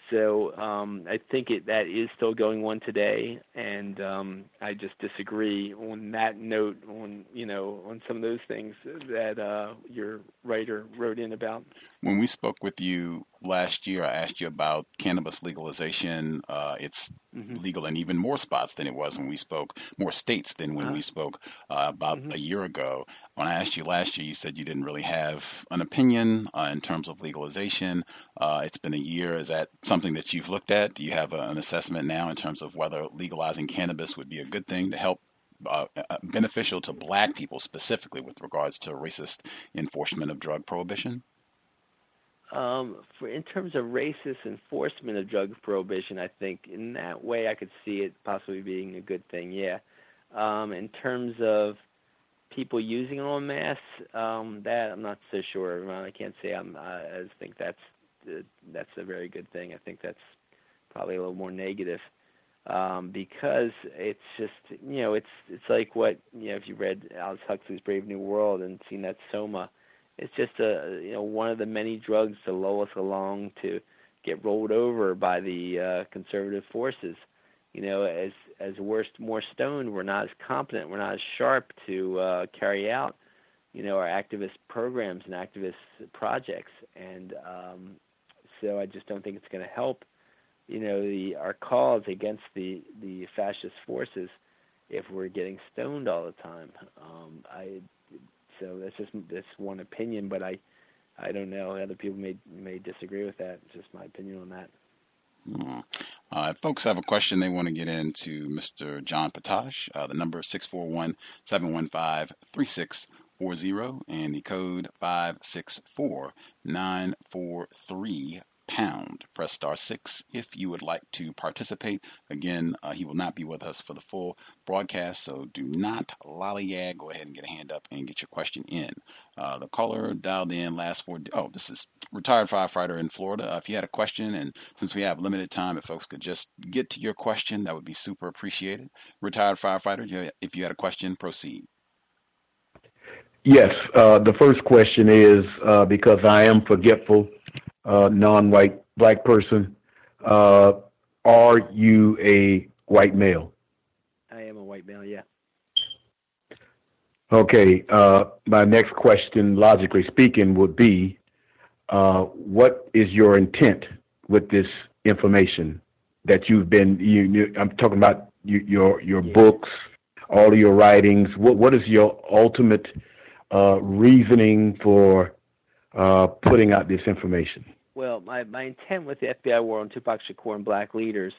So um, I think it, that is still going on today, and um, I just disagree on that note on you know on some of those things that uh, your writer wrote in about. When we spoke with you last year, I asked you about cannabis legalization. Uh, it's mm-hmm. legal in even more spots than it was when we spoke, more states than when uh-huh. we spoke uh, about mm-hmm. a year ago. When I asked you last year, you said you didn't really have an opinion uh, in terms of legalization. Uh, it's been a year. Is that something that you've looked at? Do you have a, an assessment now in terms of whether legalizing cannabis would be a good thing to help uh, uh, beneficial to black people specifically with regards to racist enforcement of drug prohibition? Um, for in terms of racist enforcement of drug prohibition, I think in that way I could see it possibly being a good thing. Yeah. Um, in terms of people using it en masse, um, that I'm not so sure. I can't say I'm. I think that's that's a very good thing. I think that's probably a little more negative um, because it's just you know it's it's like what you know if you read Aldous Huxley's Brave New World and seen that Soma it's just a you know one of the many drugs to lull us along to get rolled over by the uh, conservative forces. You know, as as we're more stoned, we're not as competent, we're not as sharp to uh, carry out, you know, our activist programs and activist projects, and um, so I just don't think it's going to help, you know, the our cause against the the fascist forces if we're getting stoned all the time. Um, I so that's just that's one opinion, but I I don't know. Other people may may disagree with that. It's just my opinion on that. Hmm. Uh, if folks have a question they want to get into Mr. John Potash, uh, the number is 641 715 3640 and the code 564 943 pound. Press star six if you would like to participate. Again, uh, he will not be with us for the full broadcast, so do not lollygag. Go ahead and get a hand up and get your question in. Uh, the caller dialed in last four. Oh, this is retired firefighter in Florida. Uh, if you had a question, and since we have limited time, if folks could just get to your question, that would be super appreciated. Retired firefighter, if you had a question, proceed. Yes, uh, the first question is uh, because I am forgetful uh, non-white black person. Uh, are you a white male? I am a white male. Yeah. Okay. Uh, my next question, logically speaking, would be, uh, what is your intent with this information that you've been? You, you I'm talking about you, your your yeah. books, all of your writings. What what is your ultimate uh, reasoning for uh, putting out this information? Well, my, my intent with the FBI war on Tupac Shakur and black leaders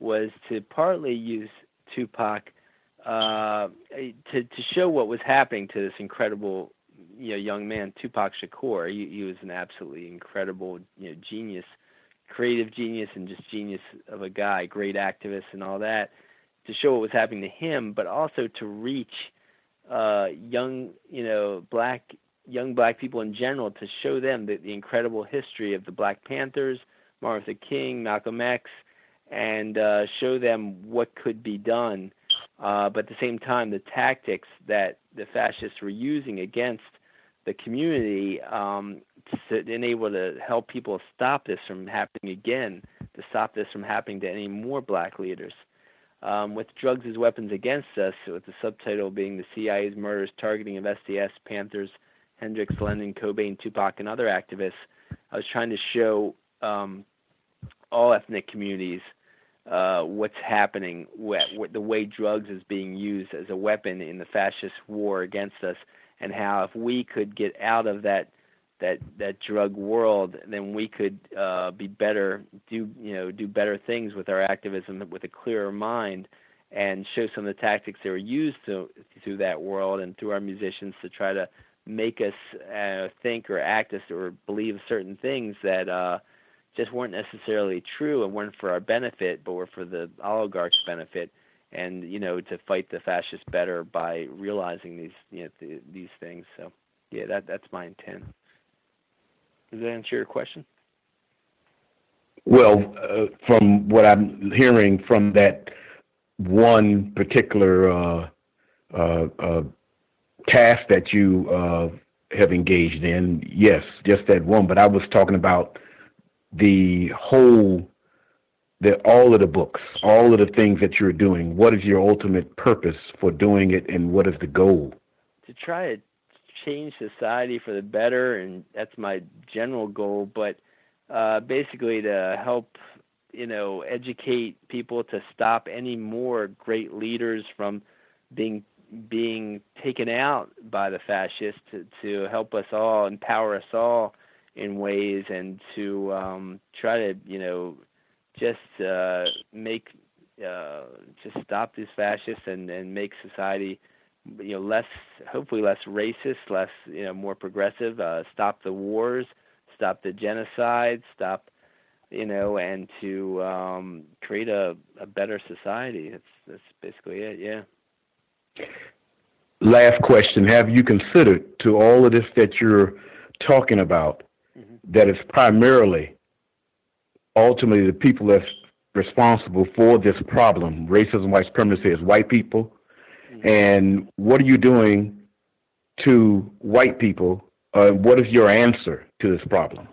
was to partly use Tupac uh, to to show what was happening to this incredible you know young man Tupac Shakur. He, he was an absolutely incredible you know genius, creative genius, and just genius of a guy, great activist and all that. To show what was happening to him, but also to reach uh, young you know black young black people in general to show them the, the incredible history of the Black Panthers, Martin Luther King, Malcolm X, and uh, show them what could be done. Uh, but at the same time, the tactics that the fascists were using against the community um, to enable to help people stop this from happening again, to stop this from happening to any more black leaders. Um, with drugs as weapons against us, with the subtitle being the CIA's murders targeting of SDS, Panthers, Hendrix, Lennon, Cobain, Tupac, and other activists. I was trying to show um, all ethnic communities uh, what's happening, what, what, the way drugs is being used as a weapon in the fascist war against us, and how if we could get out of that that that drug world, then we could uh, be better, do you know, do better things with our activism with a clearer mind, and show some of the tactics that were used to, through that world and through our musicians to try to make us uh, think or act us or believe certain things that uh, just weren't necessarily true and weren't for our benefit, but were for the oligarchs' benefit. And you know, to fight the fascists better by realizing these you know th- these things. So, yeah, that that's my intent. Does that answer your question? Well, uh, from what I'm hearing from that one particular uh, uh, uh task that you uh, have engaged in, yes, just that one. But I was talking about the whole, the all of the books, all of the things that you're doing. What is your ultimate purpose for doing it, and what is the goal? To try to change society for the better, and that's my general goal. But uh, basically, to help you know educate people to stop any more great leaders from being being taken out by the fascists to, to help us all empower us all in ways and to um try to you know just uh make uh just stop these fascists and and make society you know less hopefully less racist less you know more progressive uh stop the wars stop the genocide stop you know and to um create a a better society. That's that's basically it. Yeah last question have you considered to all of this that you're talking about mm-hmm. that is primarily ultimately the people that's responsible for this problem racism white supremacy is white people and what are you doing to white people? Uh, what is your answer to this problem?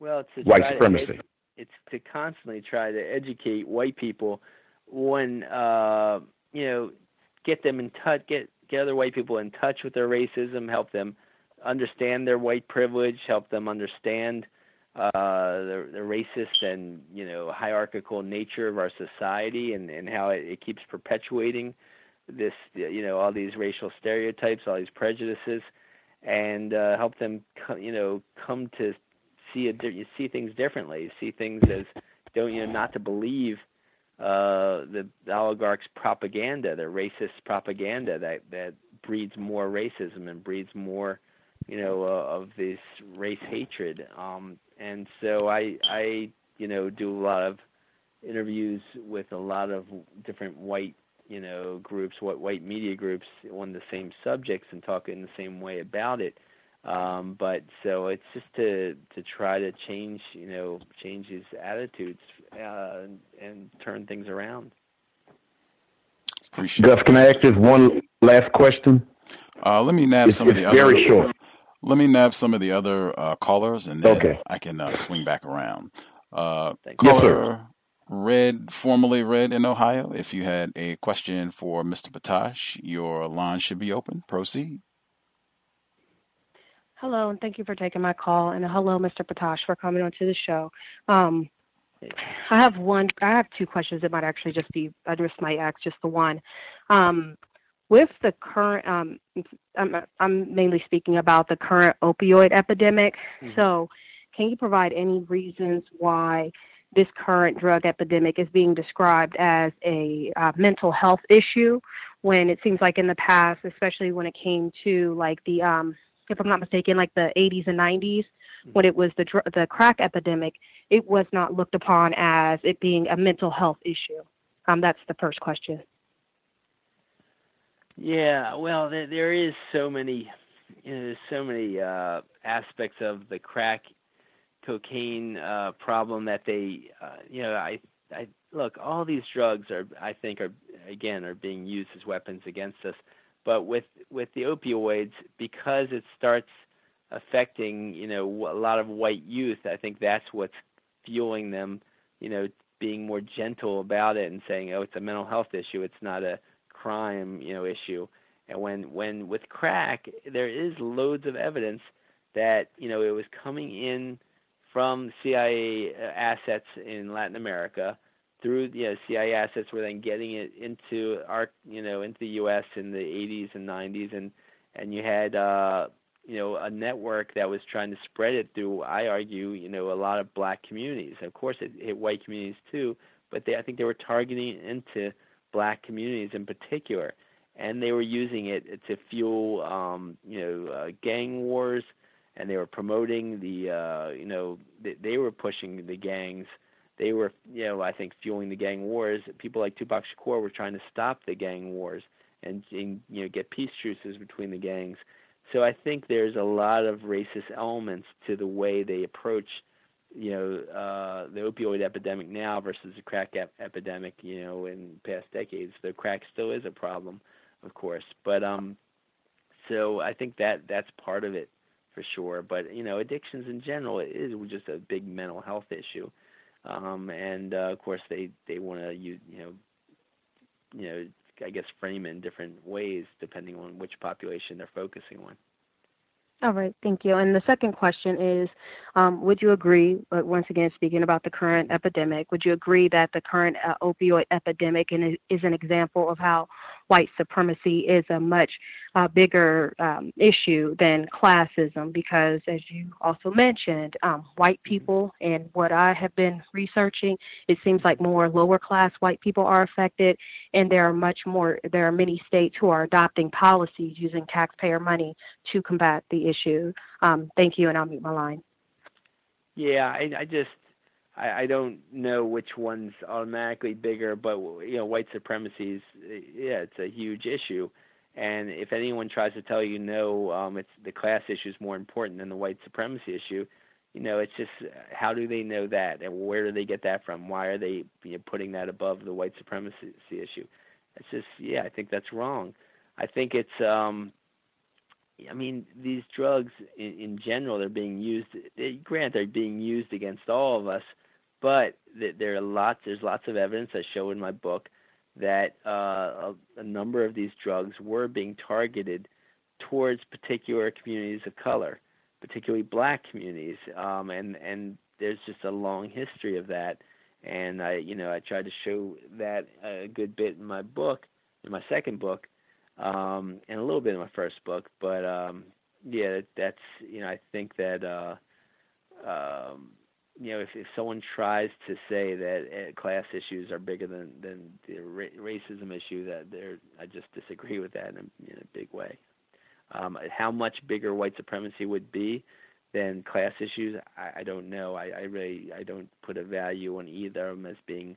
Well, it's white supremacy. To, it's to constantly try to educate white people when uh, you know get them in touch, get get other white people in touch with their racism, help them understand their white privilege, help them understand uh, the, the racist and you know hierarchical nature of our society and, and how it, it keeps perpetuating this you know all these racial stereotypes, all these prejudices, and uh, help them you know come to see you see things differently, see things as don't you know not to believe uh, the, oligarchs' propaganda, the racist propaganda that that breeds more racism and breeds more you know uh, of this race hatred. Um, and so I I you know do a lot of interviews with a lot of different white you know groups, what white media groups on the same subjects and talk in the same way about it. Um, but so it's just to to try to change you know change his attitudes uh, and, and turn things around. Appreciate Gus, can I ask just one last question? Uh, let me nab it's, some of the very other. Very short. Let me nab some of the other uh, callers, and then okay. I can uh, swing back around. Uh, caller, yes, Red, formerly Red in Ohio. If you had a question for Mr. Potash, your line should be open. Proceed. Hello, and thank you for taking my call. And hello, Mr. Potash, for coming onto the show. Um, I have one. I have two questions. It might actually just be. Just might ask just the one. Um, with the current, um, I'm, I'm, mainly speaking about the current opioid epidemic. Mm-hmm. So, can you provide any reasons why this current drug epidemic is being described as a uh, mental health issue when it seems like in the past, especially when it came to like the, um, if I'm not mistaken, like the 80s and 90s, when it was the the crack epidemic, it was not looked upon as it being a mental health issue. Um, that's the first question. Yeah, well, there, there is so many, you know, there's so many uh, aspects of the crack cocaine uh, problem that they, uh, you know, I, I look, all these drugs are, I think, are again are being used as weapons against us. But with with the opioids, because it starts affecting, you know, a lot of white youth, I think that's what's fueling them, you know, being more gentle about it and saying, oh, it's a mental health issue, it's not a crime, you know, issue. And when when with crack, there is loads of evidence that you know it was coming in from CIA uh, assets in Latin America through you know, CIA assets were then getting it into our you know into the U.S. in the 80s and 90s, and and you had uh, you know a network that was trying to spread it through. I argue you know a lot of black communities. Of course, it hit white communities too, but they I think they were targeting into black communities in particular, and they were using it to fuel um, you know uh, gang wars, and they were promoting the uh, you know they, they were pushing the gangs they were, you know, I think fueling the gang wars. People like Tupac Shakur were trying to stop the gang wars and, and you know get peace truces between the gangs. So I think there's a lot of racist elements to the way they approach, you know, uh, the opioid epidemic now versus the crack ep- epidemic, you know, in past decades. The crack still is a problem, of course, but um, so I think that that's part of it for sure. But you know, addictions in general is just a big mental health issue um, and uh, of course they they want to you you know you know I guess frame in different ways depending on which population they're focusing on. All right, thank you. And the second question is um, Would you agree, uh, once again, speaking about the current epidemic, would you agree that the current uh, opioid epidemic is an example of how white supremacy is a much uh, bigger um, issue than classism because, as you also mentioned, um, white people and what I have been researching, it seems like more lower class white people are affected, and there are much more. There are many states who are adopting policies using taxpayer money to combat the issue. Um, thank you, and I'll mute my line. Yeah, I, I just I, I don't know which one's automatically bigger, but you know, white supremacy is yeah, it's a huge issue. And if anyone tries to tell you no, um, it's the class issue is more important than the white supremacy issue, you know, it's just how do they know that, and where do they get that from? Why are they you know, putting that above the white supremacy issue? It's just yeah, I think that's wrong. I think it's um, I mean, these drugs in, in general, they're being used. They, grant they're being used against all of us, but there are lots. There's lots of evidence I show in my book that uh, a, a number of these drugs were being targeted towards particular communities of color, particularly black communities, um, and and there's just a long history of that. And I, you know, I tried to show that a good bit in my book, in my second book, um, and a little bit in my first book. But um, yeah, that's you know, I think that uh, um, you know, if, if someone tries to say that uh, class issues are bigger than than the ra- racism issue, that they're I just disagree with that in a, in a big way. Um, how much bigger white supremacy would be than class issues, I, I don't know. I, I really I don't put a value on either of them as being,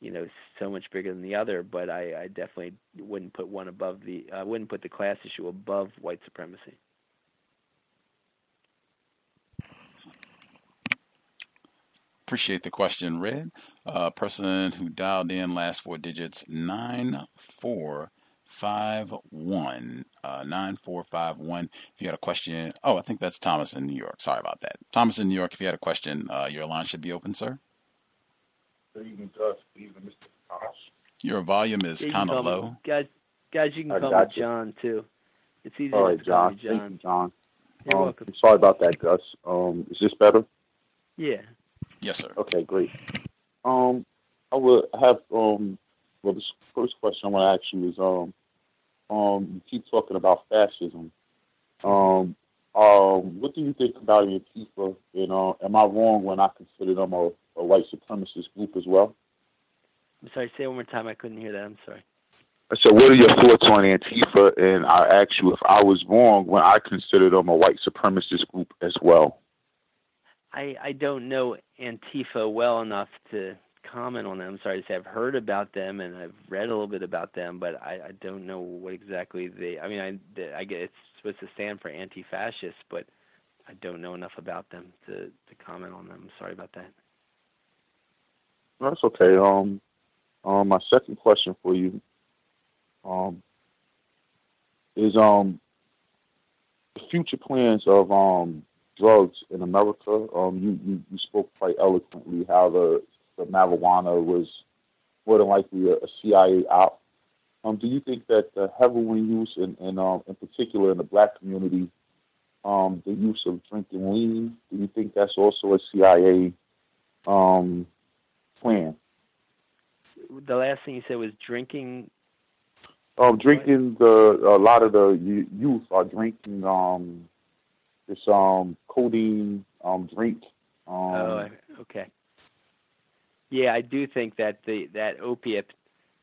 you know, so much bigger than the other. But I, I definitely wouldn't put one above the I wouldn't put the class issue above white supremacy. Appreciate the question, Red. Uh, person who dialed in last four digits nine four five one uh, nine four five one. If you had a question, oh, I think that's Thomas in New York. Sorry about that. Thomas in New York. If you had a question, uh, your line should be open, sir. Your volume is kind of low. Guys, guys, you can I call me you. John too. It's easy All to John. John. Thank you, John. You're um, welcome. I'm sorry about that, Gus. Um, is this better? Yeah. Yes, sir. Okay, great. Um, I would have um, well, the first question I want to ask you is um, um, you keep talking about fascism. Um, um, what do you think about Antifa? And uh, am I wrong when I consider them a, a white supremacist group as well? I'm sorry. Say it one more time. I couldn't hear that. I'm sorry. I said, what are your thoughts on Antifa? And I ask you if I was wrong when I considered them a white supremacist group as well. I I don't know Antifa well enough to comment on them. I'm sorry to say I've heard about them and I've read a little bit about them, but I, I don't know what exactly they. I mean, I I get it's supposed to stand for anti-fascist, but I don't know enough about them to to comment on them. Sorry about that. That's okay. Um, um, my second question for you, um, is um, the future plans of um drugs in America. Um, you, you, you spoke quite eloquently how the, the marijuana was more than likely a, a CIA op. Um, do you think that the heroin use, in, in, um, in particular in the black community, um, the use of drinking lean, do you think that's also a CIA um, plan? the last thing you said was drinking. Um, drinking the a lot of the youth are drinking um this um codeine um drink. Um, oh, okay. Yeah, I do think that the that opiate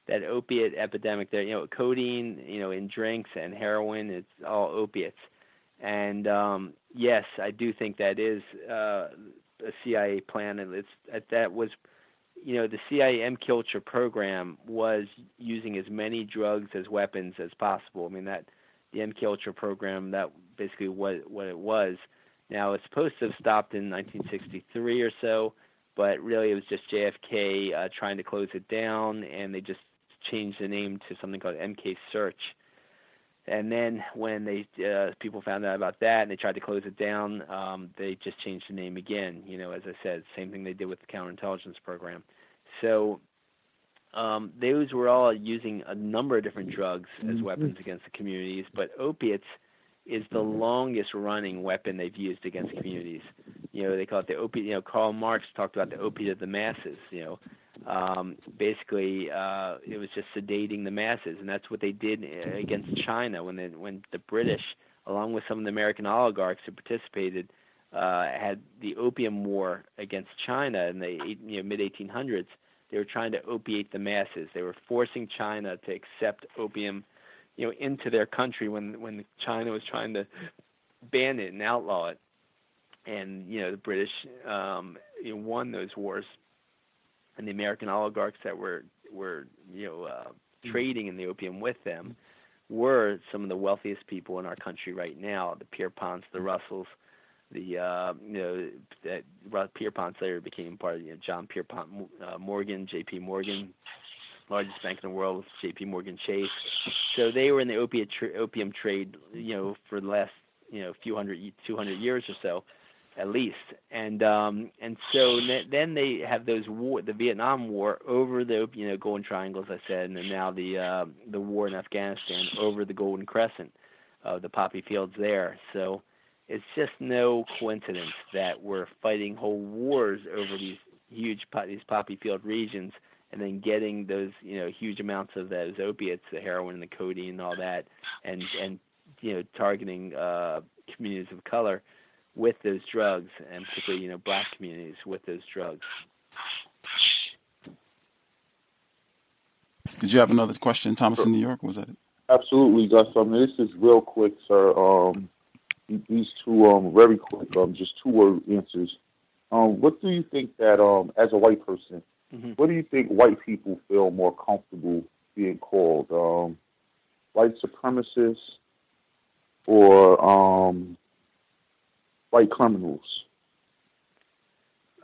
that opiate epidemic there, you know, codeine, you know, in drinks and heroin, it's all opiates. And um, yes, I do think that is uh, a CIA plan, and it's that was, you know, the CIA MKUltra program was using as many drugs as weapons as possible. I mean that the MKUltra program that basically what what it was. Now it's supposed to have stopped in 1963 or so, but really it was just JFK uh, trying to close it down, and they just changed the name to something called MK Search. And then when they uh, people found out about that and they tried to close it down, um, they just changed the name again. You know, as I said, same thing they did with the counterintelligence program. So um, those were all using a number of different drugs as mm-hmm. weapons against the communities, but opiates is the mm-hmm. longest running weapon they've used against communities. You know, they call it the opiate. You know, Karl Marx talked about the opiate of the masses. You know, um, basically uh, it was just sedating the masses, and that's what they did uh, against China when they, when the British, along with some of the American oligarchs who participated, uh, had the Opium War against China in the you know, mid 1800s. They were trying to opiate the masses. They were forcing China to accept opium, you know, into their country when when China was trying to ban it and outlaw it. And you know, the British um, you know, won those wars and the American oligarchs that were were you know uh, hmm. trading in the opium with them were some of the wealthiest people in our country right now. The Pierponts, the Russells, the uh, you know that Pierpont later became part of you know, John Pierpont uh, Morgan, J.P. Morgan, largest bank in the world, J.P. Morgan Chase. So they were in the opiate tra- opium trade, you know, for the last you know few hundred, two hundred years or so at least. And um, and so then they have those war, the Vietnam War over the you know Golden Triangle, as I said, and now the uh, the war in Afghanistan over the Golden Crescent, uh, the poppy fields there. So it's just no coincidence that we're fighting whole wars over these huge these poppy field regions, and then getting those you know huge amounts of those opiates, the heroin and the codeine and all that, and and you know targeting uh, communities of color with those drugs, and particularly you know black communities with those drugs. Did you have another question, Thomas in New York? Was that it? Absolutely, Gus. I mean, this is real quick, sir. Um, these two, um, very quick, um, just two word answers. Um, what do you think that, um, as a white person, mm-hmm. what do you think white people feel more comfortable being called? Um, white supremacists or um, white criminals?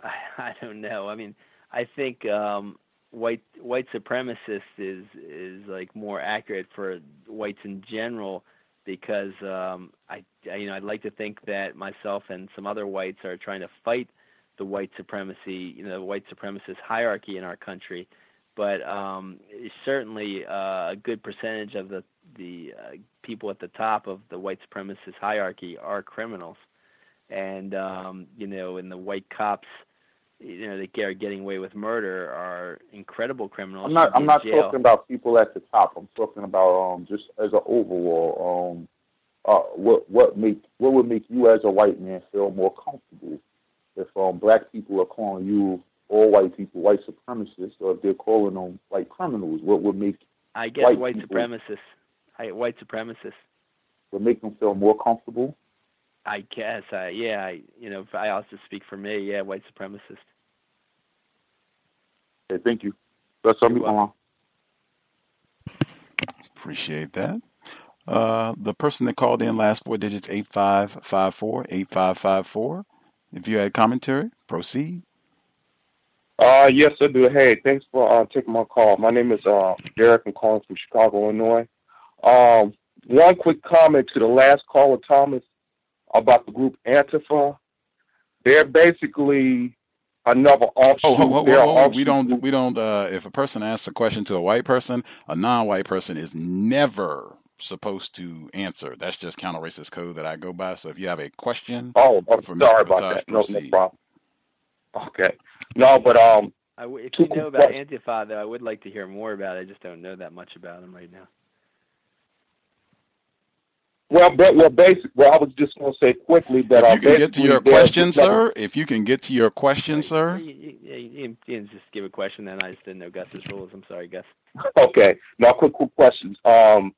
I, don't know. I mean, I think um, white white supremacist is is like more accurate for whites in general because um, I, I you know I'd like to think that myself and some other whites are trying to fight the white supremacy, you know, the white supremacist hierarchy in our country. But um, certainly uh, a good percentage of the the uh, people at the top of the white supremacist hierarchy are criminals and um, you know, and the white cops, you know, that are getting away with murder are incredible criminals. I'm not. I'm not jail. talking about people at the top. I'm talking about um, just as an overall. Um, uh, what what make what would make you as a white man feel more comfortable if um, black people are calling you all white people white supremacists, or if they're calling them white criminals? What would make I guess white, white supremacists, I, white supremacists, would make them feel more comfortable? I guess, uh, yeah, I, you know, I also speak for me, yeah, white supremacist. Okay, thank you. That's all on. Appreciate that. Uh, the person that called in last four digits 8554 8554. If you had commentary, proceed. Uh, yes, I do. Hey, thanks for uh, taking my call. My name is uh, Derek. I'm calling from Chicago, Illinois. Um, one quick comment to the last caller, Thomas about the group Antifa. They're basically another offshoot. Oh, whoa, whoa, whoa, we don't, we don't. Uh, if a person asks a question to a white person, a non-white person is never supposed to answer. That's just counter racist code that I go by. So if you have a question, oh, I'm sorry Mr. about that. No, no problem. Okay, no, but um, I w- if you know about questions. Antifa, though, I would like to hear more about it. I just don't know that much about him right now. Well, but, well, basically, Well, I was just going to say quickly that If uh, you can get to your question, just sir, if you can get to your question, sir. You, you, you, you, you can just give a question, then I just didn't know Gus's rules. I'm sorry, Gus. Okay. Now, quick, quick questions. Um,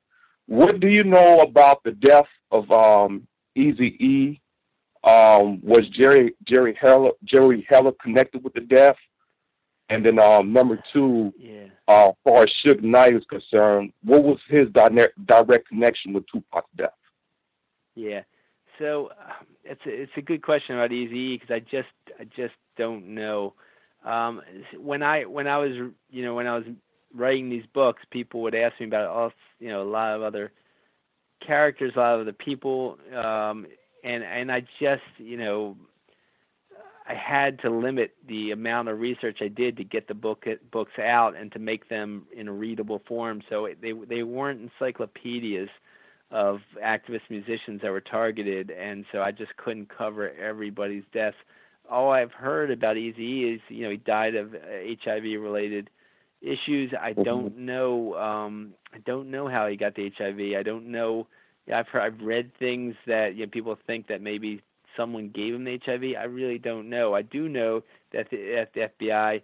what do you know about the death of um, Eazy E? Um, was Jerry Jerry Heller Jerry Heller connected with the death? And then um, number two, Yeah. uh, as far as Suge Knight is concerned, what was his direct direct connection with Tupac's death? Yeah. So um, it's a, it's a good question about Eazy because I just I just don't know. Um, when I when I was you know when I was writing these books, people would ask me about all you know a lot of other characters, a lot of other people, um, and and I just you know I had to limit the amount of research I did to get the book books out and to make them in a readable form. So they they weren't encyclopedias of activist musicians that were targeted, and so I just couldn't cover everybody's deaths. All I've heard about Eazy is, you know, he died of HIV-related issues. I don't know. Um, I don't know how he got the HIV. I don't know. I've heard, I've read things that you know people think that maybe someone gave him the HIV. I really don't know. I do know that the, that the FBI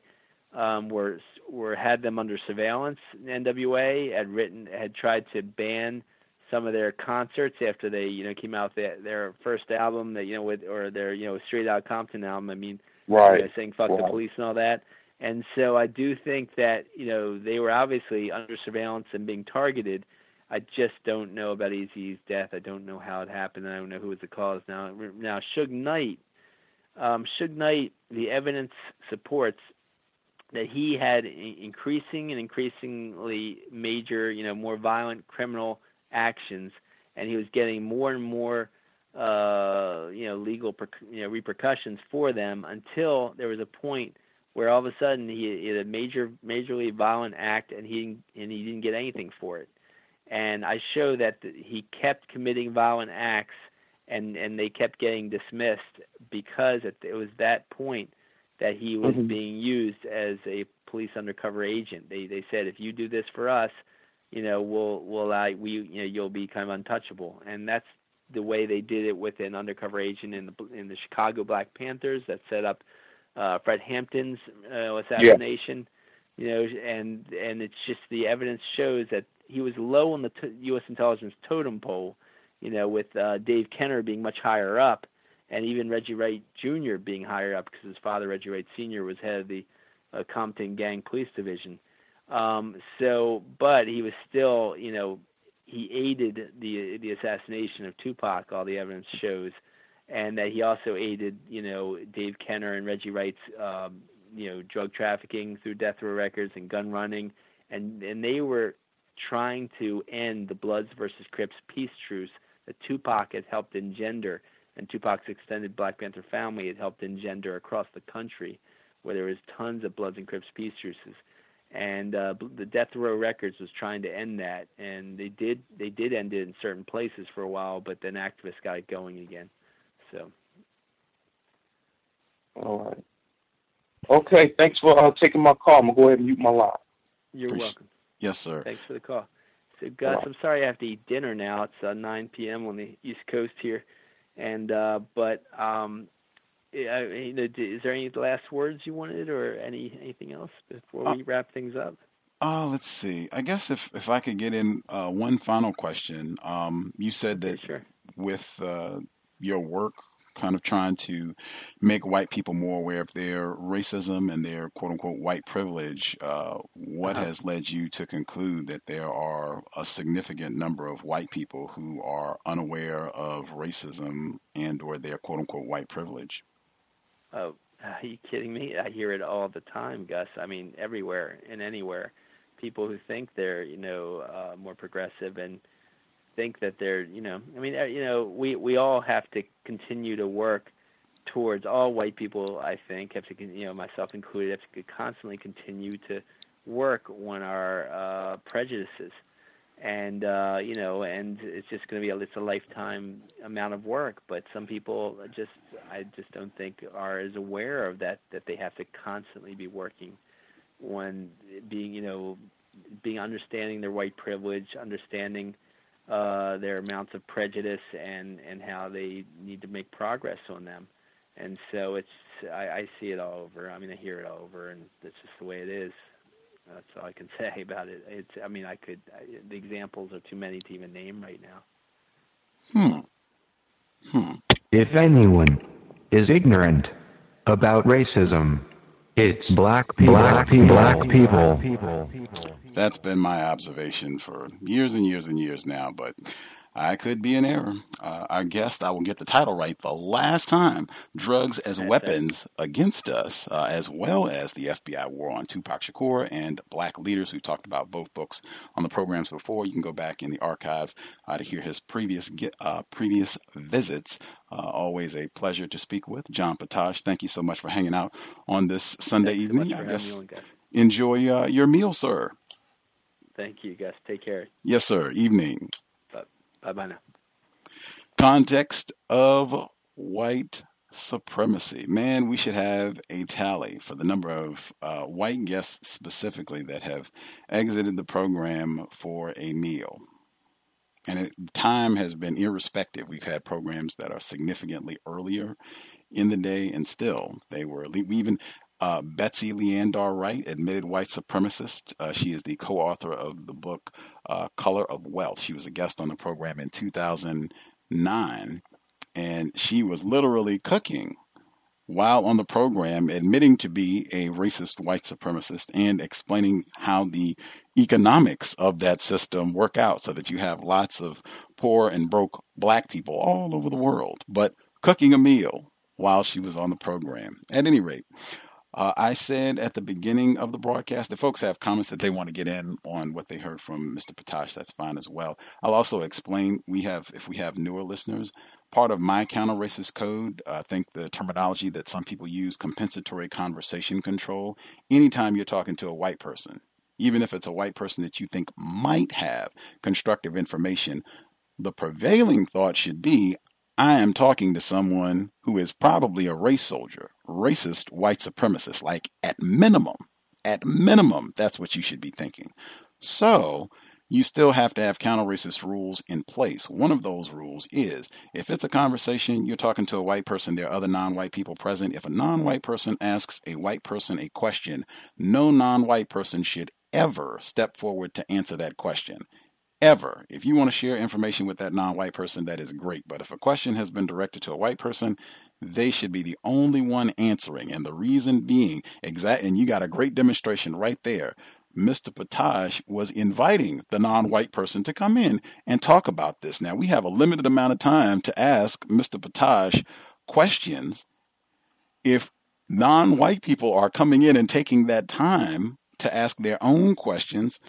um, were were had them under surveillance. NWA had written had tried to ban some of their concerts after they you know came out with their, their first album that you know with or their you know Straight Out Compton album. I mean, Right. you know, saying fuck the police and all that. And so I do think that you know they were obviously under surveillance and being targeted. I just don't know about Eazy's death. I don't know how it happened. I don't know who was the cause. Now, now Suge Knight, um, Suge Knight, the evidence supports that he had increasing and increasingly major, you know, more violent criminal actions, and he was getting more and more, uh, you know, legal, per- you know, repercussions for them until there was a point where all of a sudden he, he had a major, majorly violent act, and he and he didn't get anything for it. And I show that th- he kept committing violent acts, and and they kept getting dismissed because it, it was that point that he was Mhm. being used as a police undercover agent. They they said if you do this for us, you know, we'll we'll allow we you know you'll be kind of untouchable, and that's the way they did it with an undercover agent in the in the Chicago Black Panthers that set up uh, Fred Hampton's uh, assassination. You know, and and it's just the evidence shows that he was low on the t- U.S. intelligence totem pole. You know, with uh, Dave Kenner being much higher up, and even Reggie Wright Jr. being higher up because his father, Reggie Wright Sr., was head of the uh, Compton Gang Police Division. Um, so, but he was still, you know, he aided the the assassination of Tupac. All the evidence shows, and that he also aided, you know, Dave Kenner and Reggie Wright's, um, you know, drug trafficking through death row records and gun running, and and they were trying to end the Bloods versus Crips peace truce that Tupac had helped engender, and Tupac's extended Black Panther family had helped engender across the country, where there was tons of Bloods and Crips peace truces. And uh, the Death Row Records was trying to end that, and they did they did end it in certain places for a while, but then activists got it going again. So All right. Okay. Thanks for uh, taking my call. I'm gonna go ahead and mute my line. you're Appreciate- welcome. Yes, sir. Thanks for the call. So Gus, I'm sorry I have to eat dinner now. It's uh, 9 p.m. on the East Coast here, and uh, but um, I, you know, is there any last words you wanted, or any anything else before we wrap things up? Uh, let's see. I guess if, if I could get in uh, one final question. Um, you said that sure. with uh, your work, kind of trying to make white people more aware of their racism and their quote unquote white privilege, uh, what Uh-huh. has led you to conclude that there are a significant number of white people who are unaware of racism and or their quote unquote white privilege? Oh, are you kidding me? I hear it all the time, Gus. I mean, everywhere and anywhere. People who think they're, you know, uh, more progressive and think that they're, you know, I mean, uh, you know, we we all have to continue to work towards all white people. I think have to, you know, myself included, have to constantly continue to work on our uh, prejudices and uh you know and it's just going to be a it's a lifetime amount of work but some people just i just don't think are as aware of that that they have to constantly be working on being you know being understanding their white privilege, understanding uh, their amounts of prejudice, and and how they need to make progress on them. And so it's I, I see it all over. I mean, I hear it all over, and that's just the way it is. That's all I can say about it. It's I mean, I could I, the examples are too many to even name right now. Hmm. Hmm. If anyone is ignorant about racism, it's black people. Black people. Black people. That's been my observation for years and years and years now, but I could be in error. Uh, our guest, I will get the title right the last time Drugs as Weapons Against Us, uh, as well as the FBI War on Tupac Shakur and Black Leaders. We've talked about both books on the programs before. You can go back in the archives uh, to hear his previous uh, previous visits. Uh, always a pleasure to speak with John Potash. Thank you so much for hanging out on this Sunday Thanks evening. So I guess enjoy uh, your meal, sir. Thank you, Gus. Take care. Yes, sir. Evening. Bye bye now. Context of white supremacy. Man, we should have a tally for the number of uh, white guests specifically that have exited the program for a meal. And it, time has been irrespective. We've had programs that are significantly earlier in the day, and still they were. We even uh, Betsy Leondar Wright, admitted white supremacist. Uh, she is the co-author of the book uh, Color of Wealth. She was a guest on the program in 2009, and she was literally cooking while on the program, admitting to be a racist white supremacist and explaining how the economics of that system work out so that you have lots of poor and broke black people all over the world, but cooking a meal while she was on the program. At any rate, uh, I said at the beginning of the broadcast that folks have comments that they want to get in on what they heard from Mr. Potash. That's fine as well. I'll also explain we have, if we have newer listeners, part of my counter racist code, I think the terminology that some people use, compensatory conversation control. Anytime you're talking to a white person, even if it's a white person that you think might have constructive information, the prevailing thought should be I am talking to someone who is probably a race soldier, racist white supremacist. Like at minimum, at minimum, that's what you should be thinking. So you still have to have counter racist rules in place. One of those rules is if it's a conversation, you're talking to a white person, there are other non white people present. If a non white person asks a white person a question, no non white person should ever step forward to answer that question ever. If you want to share information with that non white person, that is great. But if a question has been directed to a white person, they should be the only one answering. And the reason being, exact, and you got a great demonstration right there. Mr. Potash was inviting the non white person to come in and talk about this. Now, we have a limited amount of time to ask Mr. Potash questions. If non white people are coming in and taking that time to ask their own questions,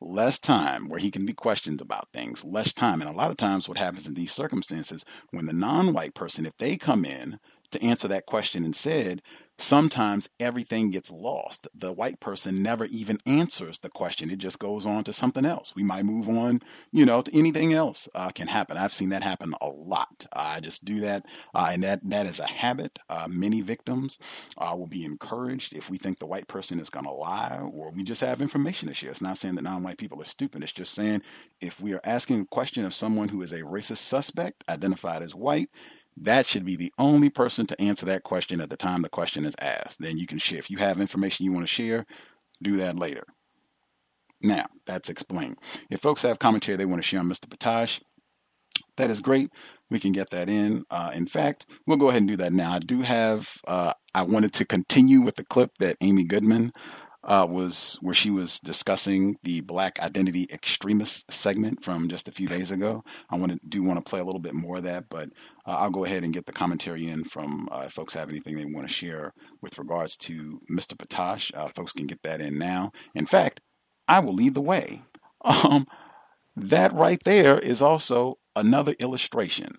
less time where he can be questioned about things, less time. And a lot of times, what happens in these circumstances, when the non white person, if they come in to answer that question and said, sometimes everything gets lost. The white person never even answers the question. It just goes on to something else. We might move on, you know, to anything else uh, can happen. I've seen that happen a lot. I just do that, uh, and that that is a habit. Uh, many victims uh, will be encouraged if we think the white person is going to lie, or we just have information to share. It's not saying that non-white people are stupid. It's just saying if we are asking a question of someone who is a racist suspect identified as white, that should be the only person to answer that question at the time the question is asked. Then you can share. If you have information you want to share, do that later. Now, that's explained. If folks have commentary they want to share on Mr. Potash, that is great. We can get that in. Uh, in fact, we'll go ahead and do that now. I do have, uh, I wanted to continue with the clip that Amy Goodman uh, was where she was discussing the Black Identity Extremist segment from just a few days ago. I want to do want to play a little bit more of that, but uh, I'll go ahead and get the commentary in from uh, if folks have anything they want to share with regards to Mr. Potash. Uh, folks can get that in now. In fact, I will lead the way. Um, that right there is also another illustration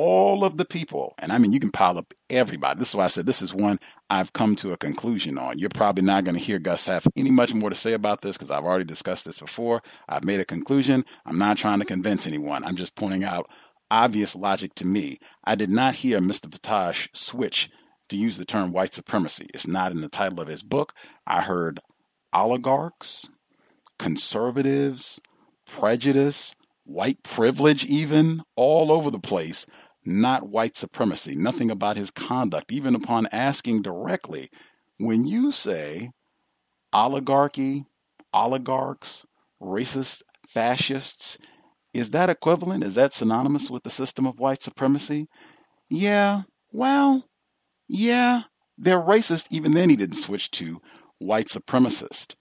all of the people, and I mean, you can pile up everybody. This is why I said this is one I've come to a conclusion on. You're probably not going to hear Gus have any much more to say about this because I've already discussed this before. I've made a conclusion. I'm not trying to convince anyone. I'm just pointing out obvious logic to me. I did not hear Mr. Potash switch to use the term white supremacy. It's not in the title of his book. I heard oligarchs, conservatives, prejudice, white privilege, even all over the place, not white supremacy. Nothing about his conduct, even upon asking directly. When you say oligarchy, oligarchs, racist fascists, is that equivalent? Is that synonymous with the system of white supremacy? Yeah, well, yeah, they're racist. Even then, he didn't switch to white supremacist.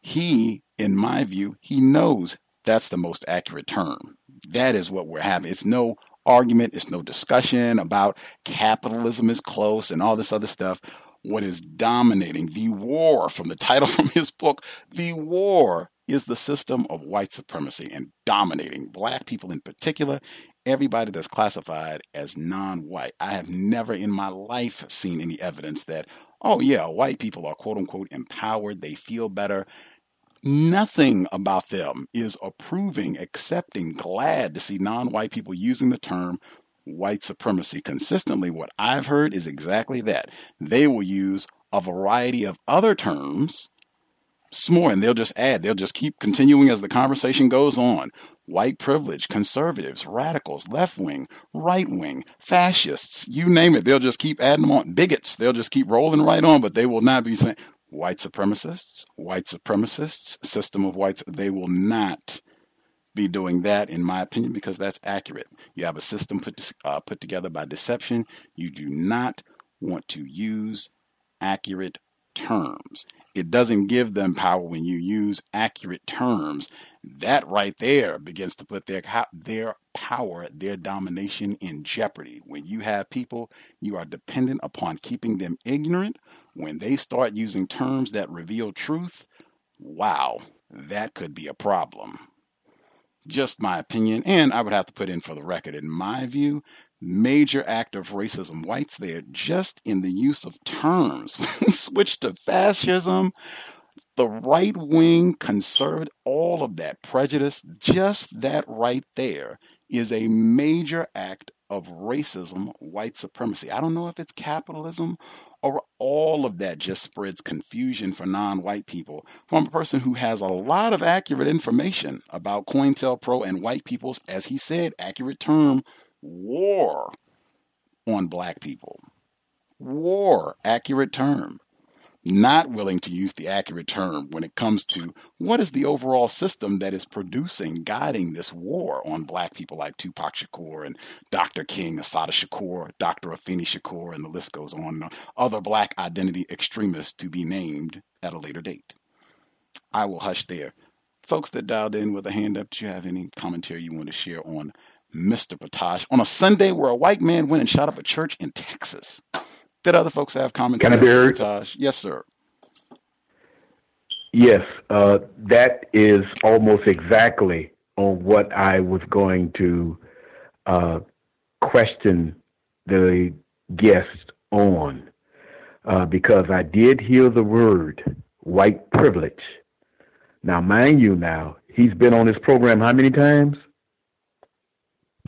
He, in my view, he knows that's the most accurate term. That is what we're having. It's no argument, it's no discussion about capitalism is close and all this other stuff. What is dominating the war from the title from his book, The War is the system of white supremacy and dominating black people in particular, everybody that's classified as non white. I have never in my life seen any evidence that, oh, yeah, white people are quote unquote empowered, they feel better. Nothing about them is approving, accepting, glad to see non white people using the term white supremacy. Consistently, what I've heard is exactly that. They will use a variety of other terms more, and they'll just add, they'll just keep continuing as the conversation goes on. White privilege, conservatives, radicals, left wing, right wing, fascists, you name it, they'll just keep adding them on. Bigots, they'll just keep rolling right on, but they will not be saying white supremacists, white supremacists, system of whites, they will not be doing that, in my opinion, because that's accurate. You have a system put uh, put together by deception. You do not want to use accurate terms. It doesn't give them power when you use accurate terms. That right there begins to put their their power, their domination in jeopardy. When you have people, you are dependent upon keeping them ignorant. When they start using terms that reveal truth, wow, that could be a problem. Just my opinion, and I would have to put in for the record, in my view, major act of racism. Whites there, just in the use of terms. Switch to fascism, the right wing, conservative, all of that prejudice, just that right there is a major act of racism, white supremacy. I don't know if it's capitalism or all of that just spreads confusion for non white people from a person who has a lot of accurate information about COINTELPRO and white people's, as he said, accurate term war on black people. War, accurate term. Not willing to use the accurate term when it comes to what is the overall system that is producing, guiding this war on black people like Tupac Shakur and Dr. King, Assata Shakur, Dr. Afeni Shakur, and the list goes on. and on, Other black identity extremists to be named at a later date. I will hush there. Folks that dialed in with a hand up, do you have any commentary you want to share on Mr. Potash on a Sunday where a white man went and shot up a church in Texas. Did other folks have comments? Can I be heard? Yes, sir. Yes, uh, that is almost exactly on what I was going to uh, question the guest on, uh, because I did hear the word white privilege. Now, mind you, now he's been on this program how many times?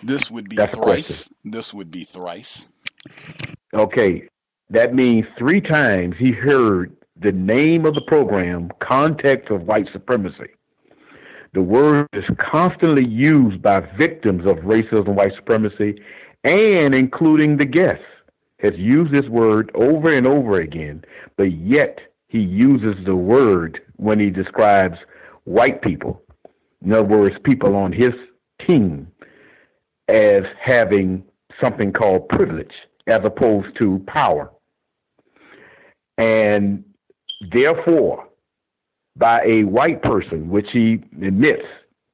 This would be That's thrice. This would be thrice. Okay. That means three times he heard the name of the program, Context of White Supremacy. The word is constantly used by victims of racism, and white supremacy, and including the guests, has used this word over and over again, but yet he uses the word when he describes white people. In other words, people on his team as having something called privilege as opposed to power. And therefore, by a white person, which he admits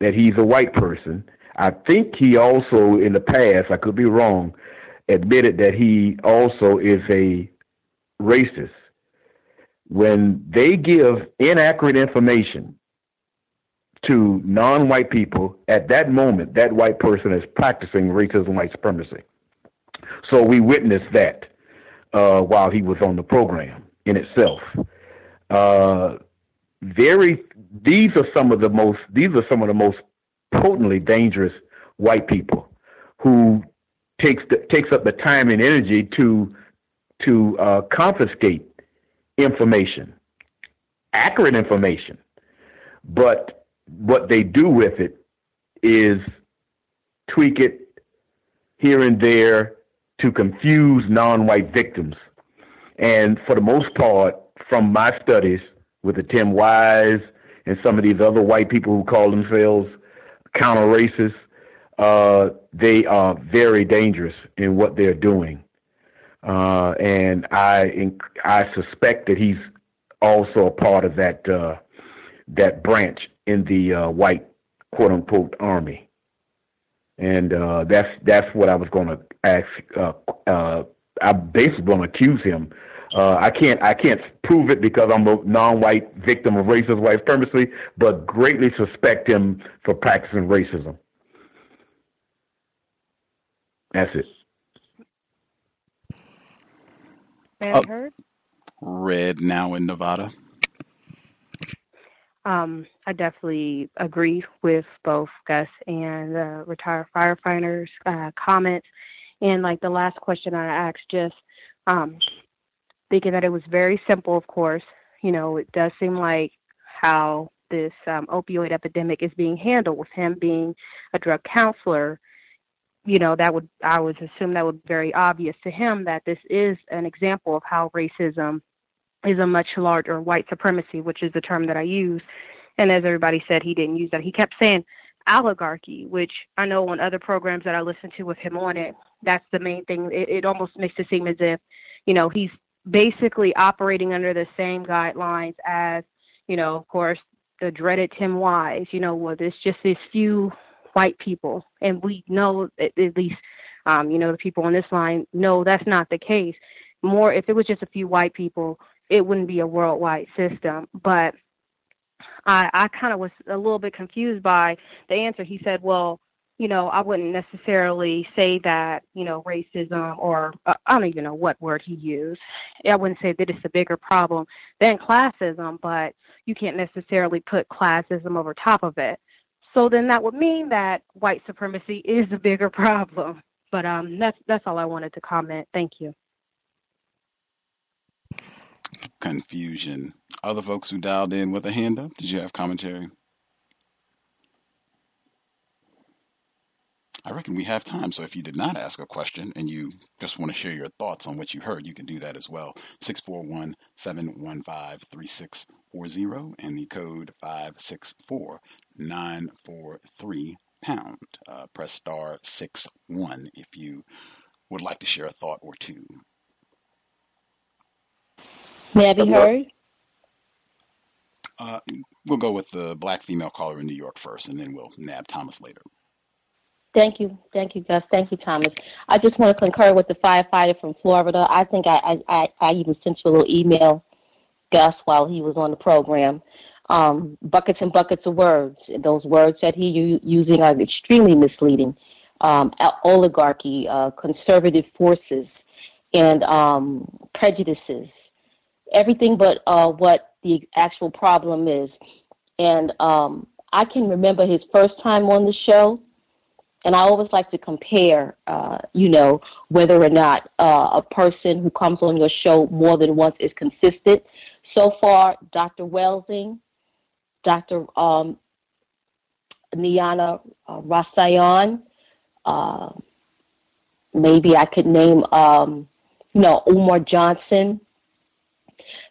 that he's a white person, I think he also, in the past, I could be wrong, admitted that he also is a racist. When they give inaccurate information to non-white people at that moment that white person is practicing racism white supremacy so we witnessed that uh, while he was on the program in itself. Uh, very these are some of the most these are some of the most potently dangerous white people who takes the, takes up the time and energy to to uh, confiscate information accurate information, but what they do with it is tweak it here and there to confuse non-white victims. And for the most part, from my studies with the Tim Wise and some of these other white people who call themselves counter racists, uh, they are very dangerous in what they're doing. Uh, and I I suspect that he's also a part of that uh, that branch in the uh, white quote unquote army. And uh, that's that's what I was going to ask. Uh, uh, I'm basically going to accuse him. Uh, I can't I can't prove it because I'm a non-white victim of racist white supremacy, but greatly suspect him for practicing racism. That's it. Man heard? Red now in Nevada. Um, I definitely agree with both Gus and uh, retired firefighters' uh, comments. And like the last question I asked, just um, thinking that it was very simple, of course. You know, it does seem like how this um, opioid epidemic is being handled with him being a drug counselor. You know, that would, I would assume that would be very obvious to him that this is an example of how racism is a much larger white supremacy, which is the term that I use. And as everybody said, he didn't use that. He kept saying oligarchy, which I know on other programs that I listened to with him on it, that's the main thing. It, it almost makes it seem as if, you know, he's basically operating under the same guidelines as, you know, of course, the dreaded Tim Wise, you know, well, there's just these few white people. And we know, at, at least, um, you know, the people on this line know that's not the case. More, if it was just a few white people, it wouldn't be a worldwide system. But I, I kind of was a little bit confused by the answer. He said, well, you know, I wouldn't necessarily say that, you know, racism or uh, I don't even know what word he used. I wouldn't say that it's a bigger problem than classism, but you can't necessarily put classism over top of it. So then that would mean that white supremacy is a bigger problem. But um, that's that's all I wanted to comment. Thank you. Confusion. Other folks who dialed in with a hand up, did you have commentary? I reckon we have time. So if you did not ask a question and you just want to share your thoughts on what you heard, you can do that as well. 641 715 3640 and the code 564 943 pound. Uh, press star 6 1 if you would like to share a thought or two. May I be heard? Uh, we'll go with the black female caller in New York first, and then we'll nab Thomas later. Thank you. Thank you, Gus. Thank you, Thomas. I just want to concur with the firefighter from Florida. I think I, I, I even sent you a little email, Gus, while he was on the program. Um, buckets and buckets of words. Those words that he u- using are extremely misleading. Um, oligarchy, uh, conservative forces, and um, prejudices. Everything but uh, what the actual problem is. And um, I can remember his first time on the show and I always like to compare, uh, you know, whether or not uh, a person who comes on your show more than once is consistent. So far, Dr. Welsing, Dr. Um, Niana uh, Rasayan, uh, maybe I could name, um, you know, Umar Johnson.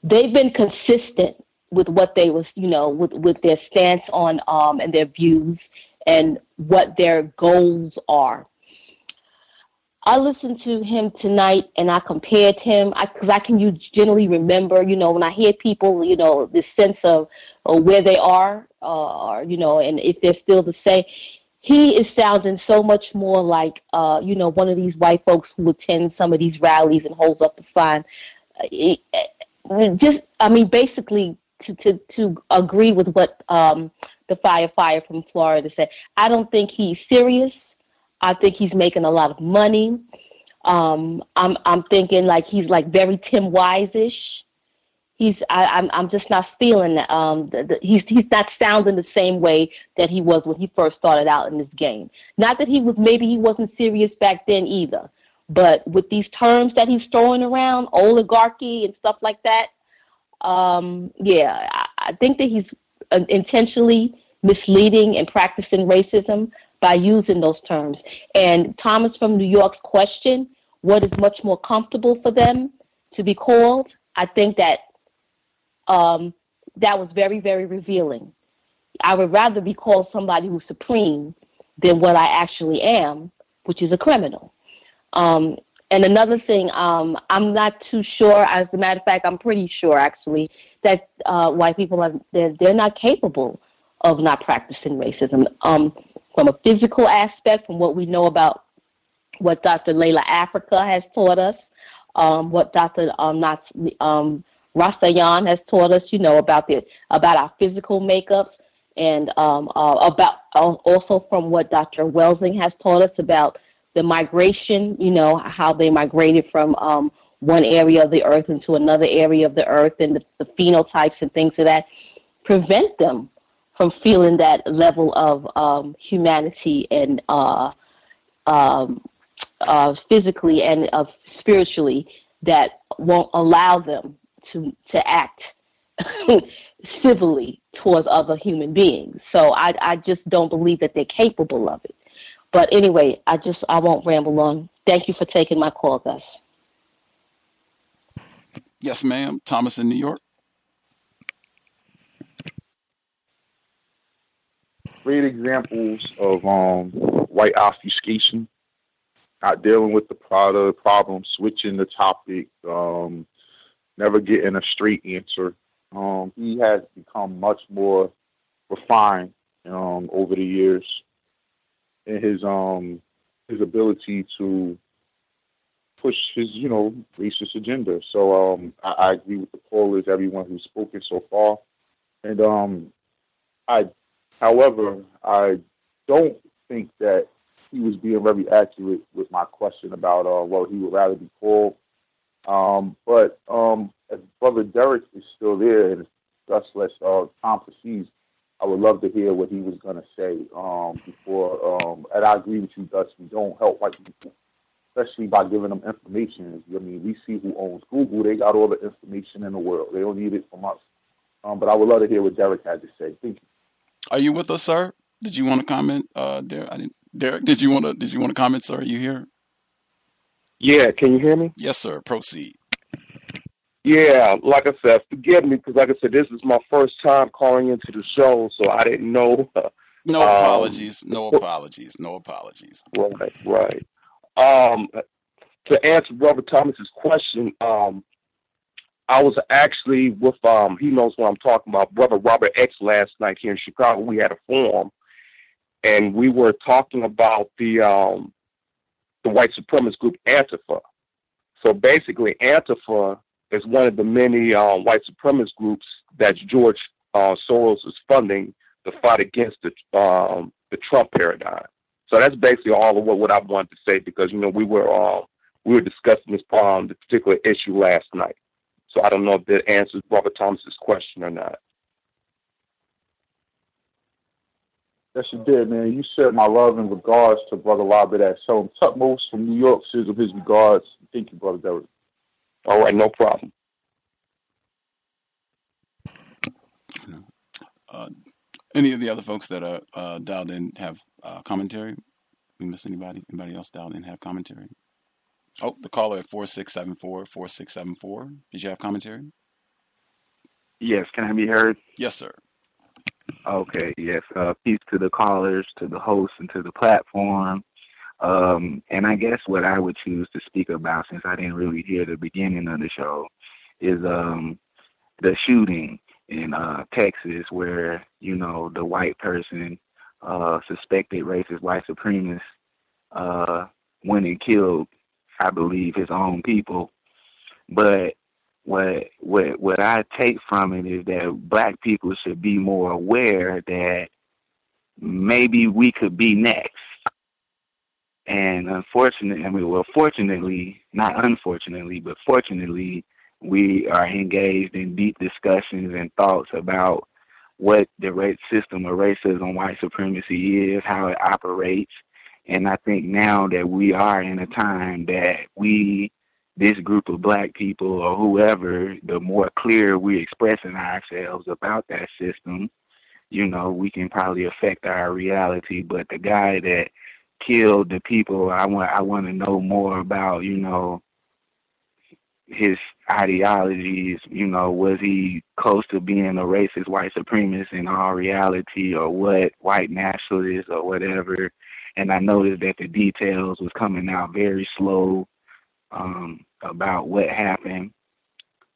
They've been consistent with what they was, you know, with, with their stance on um, and their views and what their goals are. I listened to him tonight and I compared him because I, I, can you generally remember, you know, when I hear people, you know, this sense of uh, where they are, uh, or, you know, and if they're still the same. He is sounding so much more like, uh, you know, one of these white folks who attend some of these rallies and holds up the sign. Uh, just, I mean, basically to, to, to agree with what um, the firefighter from Florida said, I don't think he's serious. I think he's making a lot of money. Um, I'm I'm thinking like he's like very Tim Wise-ish. He's I, I'm I'm just not feeling that um the, the, he's he's not sounding the same way that he was when he first started out in this game. Not that he was maybe he wasn't serious back then either, but with these terms that he's throwing around, oligarchy and stuff like that, um, yeah, I think that he's uh, intentionally misleading and practicing racism by using those terms. And Thomas from New York's question, what is much more comfortable for them to be called? I think that um, that was very, very revealing. I would rather be called somebody who's supreme than what I actually am, which is a criminal. Um, and another thing, um, I'm not too sure. As a matter of fact, I'm pretty sure actually that uh, white people are they're, they're not capable of not practicing racism. Um, from a physical aspect, from what we know about what Dr. Llaila Afrika has taught us, um, what Dr. Um, not, um, Rastayan has taught us, you know, about the about our physical makeups, and um, uh, about uh, also from what Dr. Welsing has taught us about the migration, you know, how they migrated from um, one area of the earth into another area of the earth, and the, the phenotypes and things of that prevent them from feeling that level of um, humanity and uh, um, uh, physically and uh, spiritually that won't allow them to to act civilly towards other human beings. So I I just don't believe that they're capable of it. But anyway, I just I won't ramble on. Thank you for taking my call, Gus. Yes, ma'am. Thomas in New York. great examples of um, white obfuscation, not dealing with the product problem, switching the topic, um, never getting a straight answer. Um, he has become much more refined um, over the years his um, his ability to push his, you know, racist agenda. So um, I, I agree with the callers, everyone who's spoken so far, and um, I However, I don't think that he was being very accurate with my question about uh, well, he would rather be called. Um, but um, as Brother Derek is still there, and thus less uh, Tom proceeds, I would love to hear what he was going to say um, before. Um, and I agree with you, Dust. We don't help white people, especially by giving them information. I mean, we see who owns Google; they got all the information in the world. They don't need it from us. Um, but I would love to hear what Derek had to say. Thank you. Are you with us, sir? Did you want to comment, uh, Derek? I didn't, Derek, did you want to? Did you want to comment, sir? Are you here? Yeah, can you hear me? Yes, sir. Proceed. Yeah, like I said, forgive me because, like I said, this is my first time calling into the show, so I didn't know. no um, apologies. No apologies. No apologies. Right, right. Um, to answer Brother Thomas's question, um, I was actually with um he knows what I'm talking about, brother Robert X last night here in Chicago. We had a forum and we were talking about the um the white supremacist group Antifa. So basically Antifa is one of the many um, white supremacist groups that George uh, Soros is funding to fight against the um, the Trump paradigm. So that's basically all of what, what I wanted to say because you know we were um, we were discussing this um, the particular issue last night. So I don't know if that answers Robert Thomas's question or not. Yes, you did, man. You said my love and regards to Brother Robert at So Tutmost from New York of his regards. Thank you, Brother Derek. All right, no problem. Uh, any of the other folks that are uh, dialed in have uh, commentary? We miss anybody? Anybody else dialed in have commentary? Oh, the caller at 4674 4674. Did you have commentary? Yes, can I be heard? Yes, sir. Okay, yes. Uh, peace to the callers, to the hosts, and to the platform. Um, and I guess what I would choose to speak about, since I didn't really hear the beginning of the show, is um, the shooting in uh, Texas, where you know the white person, uh, suspected racist white supremacist, uh, went and killed I believe, his own people. But what what what I take from it is that black people should be more aware that maybe we could be next. And unfortunately, I mean, well, fortunately, not unfortunately, but fortunately, we are engaged in deep discussions and thoughts about what the race system of racism, white supremacy is, how it operates, and I think now that we are in a time that we this group of black people or whoever, the more clear we're expressing ourselves about that system, you know, we can probably affect our reality. But the guy that killed the people, I want I want to know more about, you know, his ideologies, you know, was he close to being a racist white supremacist in all reality or what, white nationalist or whatever. And I noticed that the details was coming out very slow um, about what happened.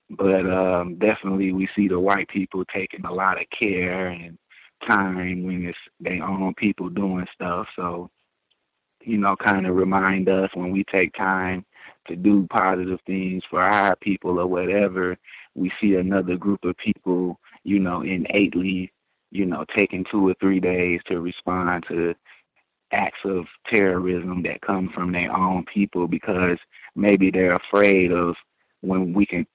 But um, definitely we see the white people taking a lot of care and time when it's their own people doing stuff. So, you know, kind of remind us when we take time to do positive things for our people or whatever, we see another group of people, you know, innately, you know, taking two or three days to respond to acts of terrorism that come from their own people because maybe they're afraid of when we can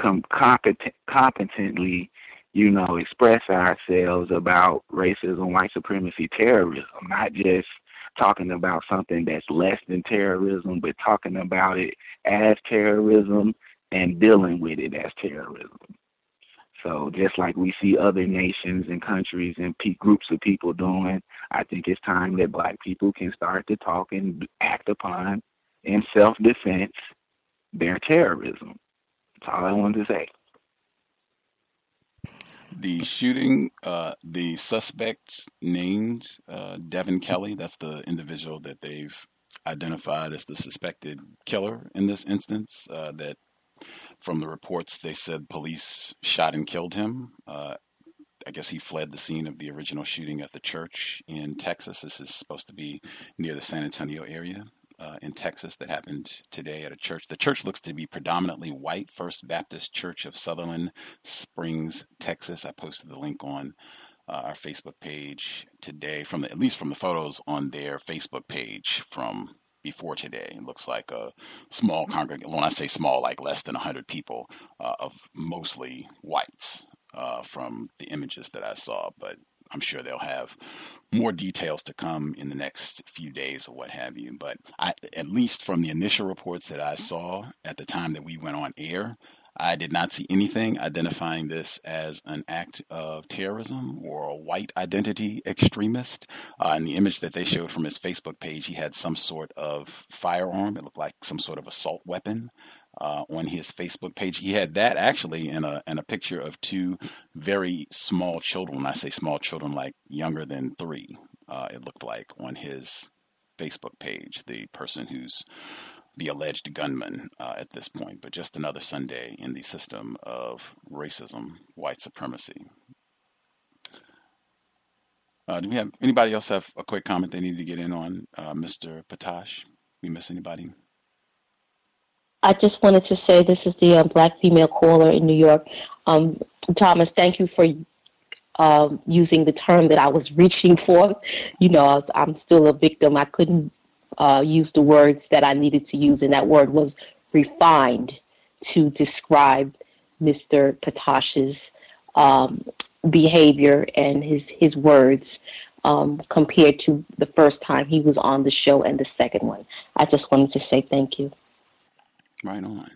come competent, competently, you know, express ourselves about racism, white supremacy, terrorism, not just talking about something that's less than terrorism, but talking about it as terrorism and dealing with it as terrorism. So just like we see other nations and countries and pe- groups of people doing, I think it's time that black people can start to talk and act upon in self-defense their terrorism. That's all I wanted to say. The shooting, uh, the suspect named uh, Devin Kelley. that's the individual that they've identified as the suspected killer in this instance. Uh, that from the reports, they said police shot and killed him. Uh, I guess he fled the scene of the original shooting at the church in Texas. This is supposed to be near the San Antonio area uh, in Texas that happened today at a church. The church looks to be predominantly white, First Baptist Church of Sutherland Springs, Texas. I posted the link on uh, our Facebook page today, from the, at least from the photos on their Facebook page from before today. It looks like a small congregation. When I say small, like less than 100 people, uh, of mostly whites uh, from the images that I saw. But I'm sure they'll have more details to come in the next few days or what have you. But I, at least from the initial reports that I saw at the time that we went on air, I did not see anything identifying this as an act of terrorism or a white identity extremist. Uh, in the image that they showed from his Facebook page, he had some sort of firearm. It looked like some sort of assault weapon uh, on his Facebook page. He had that actually in a in a picture of two very small children. I say small children, like younger than three, uh, it looked like on his Facebook page. The person who's the alleged gunman uh, at this point, but just another Sunday in the system of racism, white supremacy. Uh, do we have anybody else have a quick comment they need to get in on, uh, Mr. Potash? We miss anybody? I just wanted to say this is the uh, black female caller in New York. Um, Thomas, thank you for um, using the term that I was reaching for. You know, I'm still a victim. I couldn't uh, use the words that I needed to use, and that word was refined to describe Mr. Potash's um, behavior and his his words um, compared to the first time he was on the show and the second one. I just wanted to say thank you. Right on.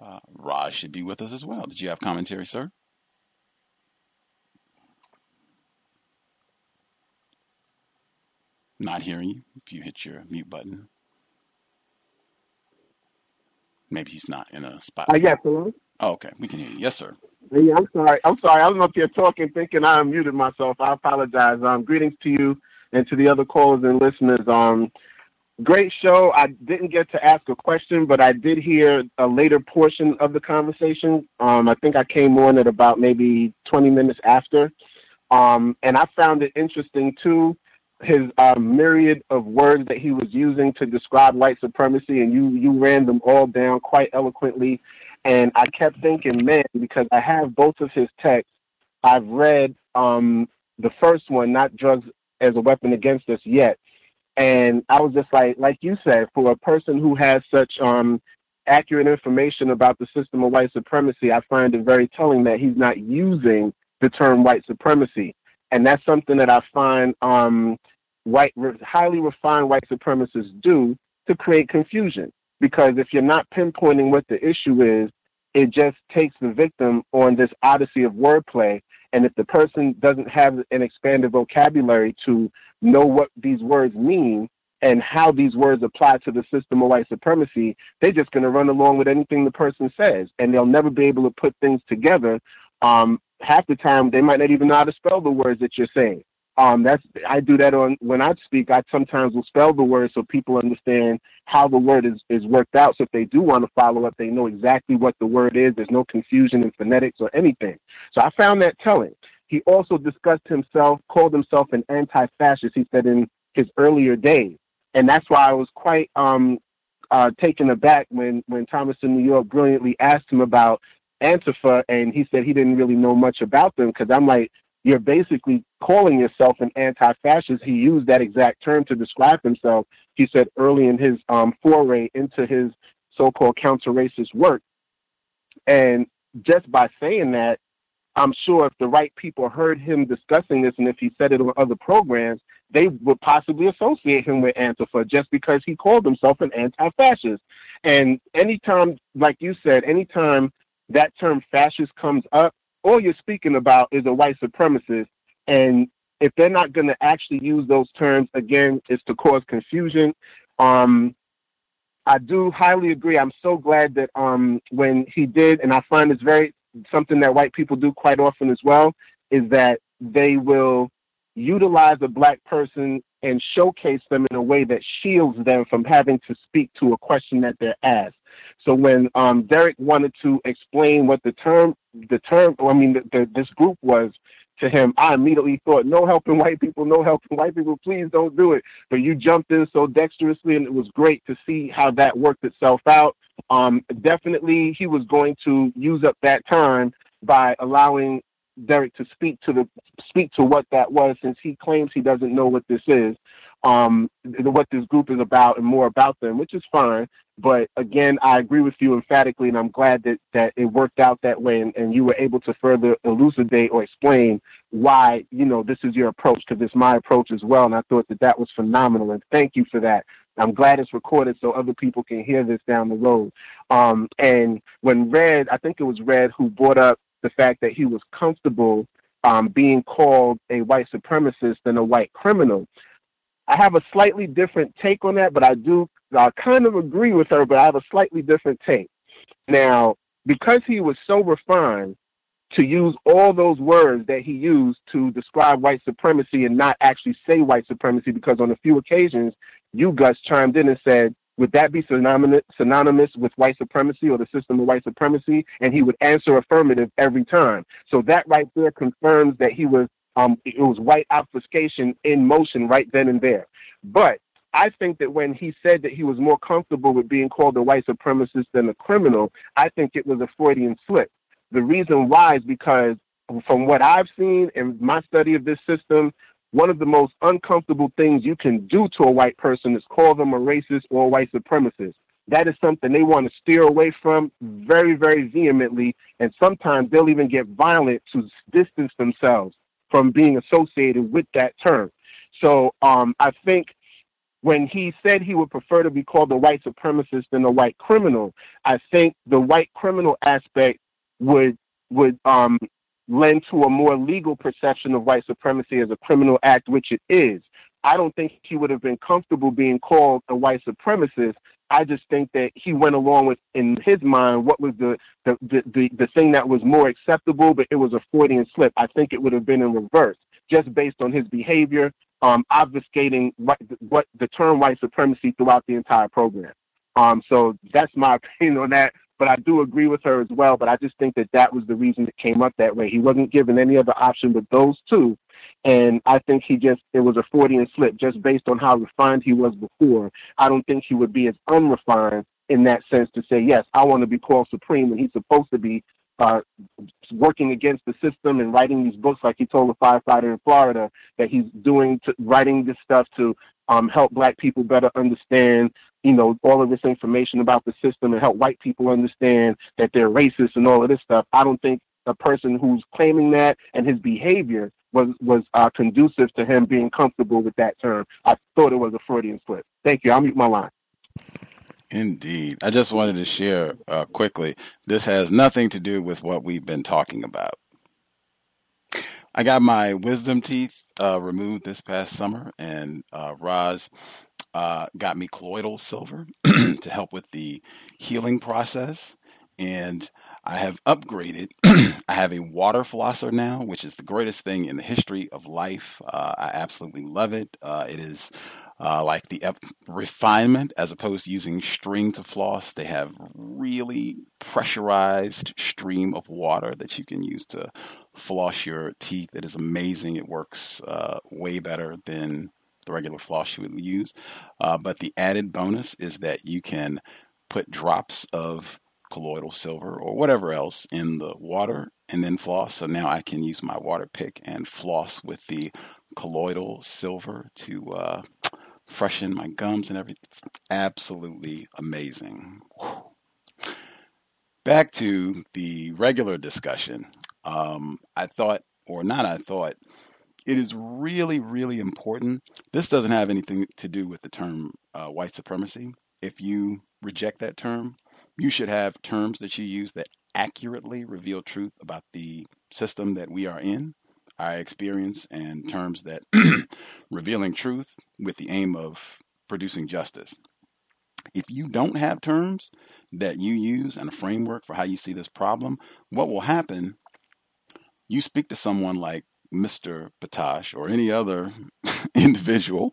Uh, Raj should be with us as well. Did you have commentary, sir? Not hearing you. If you hit your mute button, maybe he's not in a spot. Uh, yes, hello. Oh, okay, we can hear you. Yes, sir. Yeah, I'm sorry. I'm sorry. I don't know if you're talking, thinking I unmuted myself. I apologize. Um, greetings to you and to the other callers and listeners. Um, Great show. I didn't get to ask a question, but I did hear a later portion of the conversation. Um, I think I came on at about maybe 20 minutes after. Um, and I found it interesting too, his uh, myriad of words that he was using to describe white supremacy, and you, you ran them all down quite eloquently. And I kept thinking, man, because I have both of his texts, I've read um, the first one, Not Drugs as a Weapon Against Us, yet and I was just like, like you said, for a person who has such um, accurate information about the system of white supremacy, I find it very telling that he's not using the term white supremacy. And that's something that I find um, white, highly refined white supremacists do to create confusion. because if you're not pinpointing what the issue is, it just takes the victim on this odyssey of wordplay. And if the person doesn't have an expanded vocabulary to know what these words mean and how these words apply to the system of white supremacy, they're just going to run along with anything the person says, and they'll never be able to put things together. Um, half the time, they might not even know how to spell the words that you're saying. Um, that's I do that on when I speak. I sometimes will spell the word so people understand how the word is, is worked out. So if they do want to follow up, they know exactly what the word is. There's no confusion in phonetics or anything. So I found that telling. He also discussed himself, called himself an anti-fascist. He said in his earlier days, and that's why I was quite um, uh, taken aback when when Thomas in New York brilliantly asked him about Antifa, and he said he didn't really know much about them because I'm like, you're basically calling yourself an anti-fascist. He used that exact term to describe himself. He said early in his um, foray into his so-called counter-racist work, and just by saying that, I'm sure if the right people heard him discussing this, and if he said it on other programs, they would possibly associate him with Antifa just because he called himself an anti-fascist. And anytime, like you said, anytime that term fascist comes up, all you're speaking about is a white supremacist. And if they're not going to actually use those terms, again, it's to cause confusion. Um, I do highly agree. I'm so glad that um, when he did, and I find it's very something that white people do quite often as well, is that they will utilize a black person and showcase them in a way that shields them from having to speak to a question that they're asked. So when um, Derek wanted to explain what the term, the term, I mean, the, the, this group was to him, I immediately thought, no helping white people, no helping white people, please don't do it. But you jumped in so dexterously, and it was great to see how that worked itself out. Um, definitely, he was going to use up that time by allowing Derek to speak to the speak to what that was, since he claims he doesn't know what this is, um, what this group is about, and more about them, which is fine. But again, I agree with you emphatically, and I'm glad that that it worked out that way, and, and you were able to further elucidate or explain why you know this is your approach, because it's my approach as well, and I thought that that was phenomenal, and thank you for that. I'm glad it's recorded so other people can hear this down the road. Um, and when Red, I think it was Red who brought up the fact that he was comfortable um, being called a white supremacist than a white criminal. I have a slightly different take on that, but I do I kind of agree with her, but I have a slightly different take. Now, because he was so refined to use all those words that he used to describe white supremacy and not actually say white supremacy, because on a few occasions, you, Gus, chimed in and said, would that be synonymous, synonymous with white supremacy or the system of white supremacy? And he would answer affirmative every time. So that right there confirms that he was, um, it was white obfuscation in motion right then and there. But I think that when he said that he was more comfortable with being called a white supremacist than a criminal, I think it was a Freudian slip. The reason why is because from what I've seen in my study of this system, one of the most uncomfortable things you can do to a white person is call them a racist or a white supremacist. That is something they want to steer away from very, very vehemently. And sometimes they'll even get violent to distance themselves from being associated with that term. So um, I think when he said he would prefer to be called a white supremacist than a white criminal, I think the white criminal aspect would would um, lend to a more legal perception of white supremacy as a criminal act, which it is. I don't think he would have been comfortable being called a white supremacist. I just think that he went along with, in his mind, what was the the, the, the, the thing that was more acceptable, but it was a Freudian slip. I think it would have been in reverse, just based on his behavior, um, obfuscating what, what the term white supremacy throughout the entire program. Um, so that's my opinion on that but I do agree with her as well. But I just think that that was the reason it came up that way. He wasn't given any other option but those two. And I think he just, it was a Freudian slip just based on how refined he was before. I don't think he would be as unrefined in that sense to say, yes, I want to be called supreme when he's supposed to be uh, working against the system and writing these books like he told a firefighter in Florida that he's doing, to, writing this stuff to um, help black people better understand you know, all of this information about the system and help white people understand that they're racist and all of this stuff. I don't think a person who's claiming that and his behavior was was uh, conducive to him being comfortable with that term. I thought it was a Freudian slip. Thank you. I'll mute my line. Indeed. I just wanted to share uh, quickly. This has nothing to do with what we've been talking about. I got my wisdom teeth uh, removed this past summer, and uh, Roz uh, got me colloidal silver to help with the healing process. And I have upgraded. I have a water flosser now, which is the greatest thing in the history of life. Uh, I absolutely love it. Uh, it is uh, like the refinement as opposed to using string to floss. They have really pressurized stream of water that you can use to floss your teeth. It is amazing. It works uh, way better than the regular floss you would use. Uh, but the added bonus is that you can put drops of colloidal silver or whatever else in the water and then floss. So now I can use my water pick and floss with the colloidal silver to uh, freshen my gums and everything. It's absolutely amazing. Whew. Back to the regular discussion. Um, I thought, or not, I thought, it is really, really important. This doesn't have anything to do with the term uh, white supremacy. If you reject that term, you should have terms that you use that accurately reveal truth about the system that we are in, our experience, and terms that revealing truth with the aim of producing justice. If you don't have terms that you use and a framework for how you see this problem, what will happen? You speak to someone like Mr. Potash or any other individual,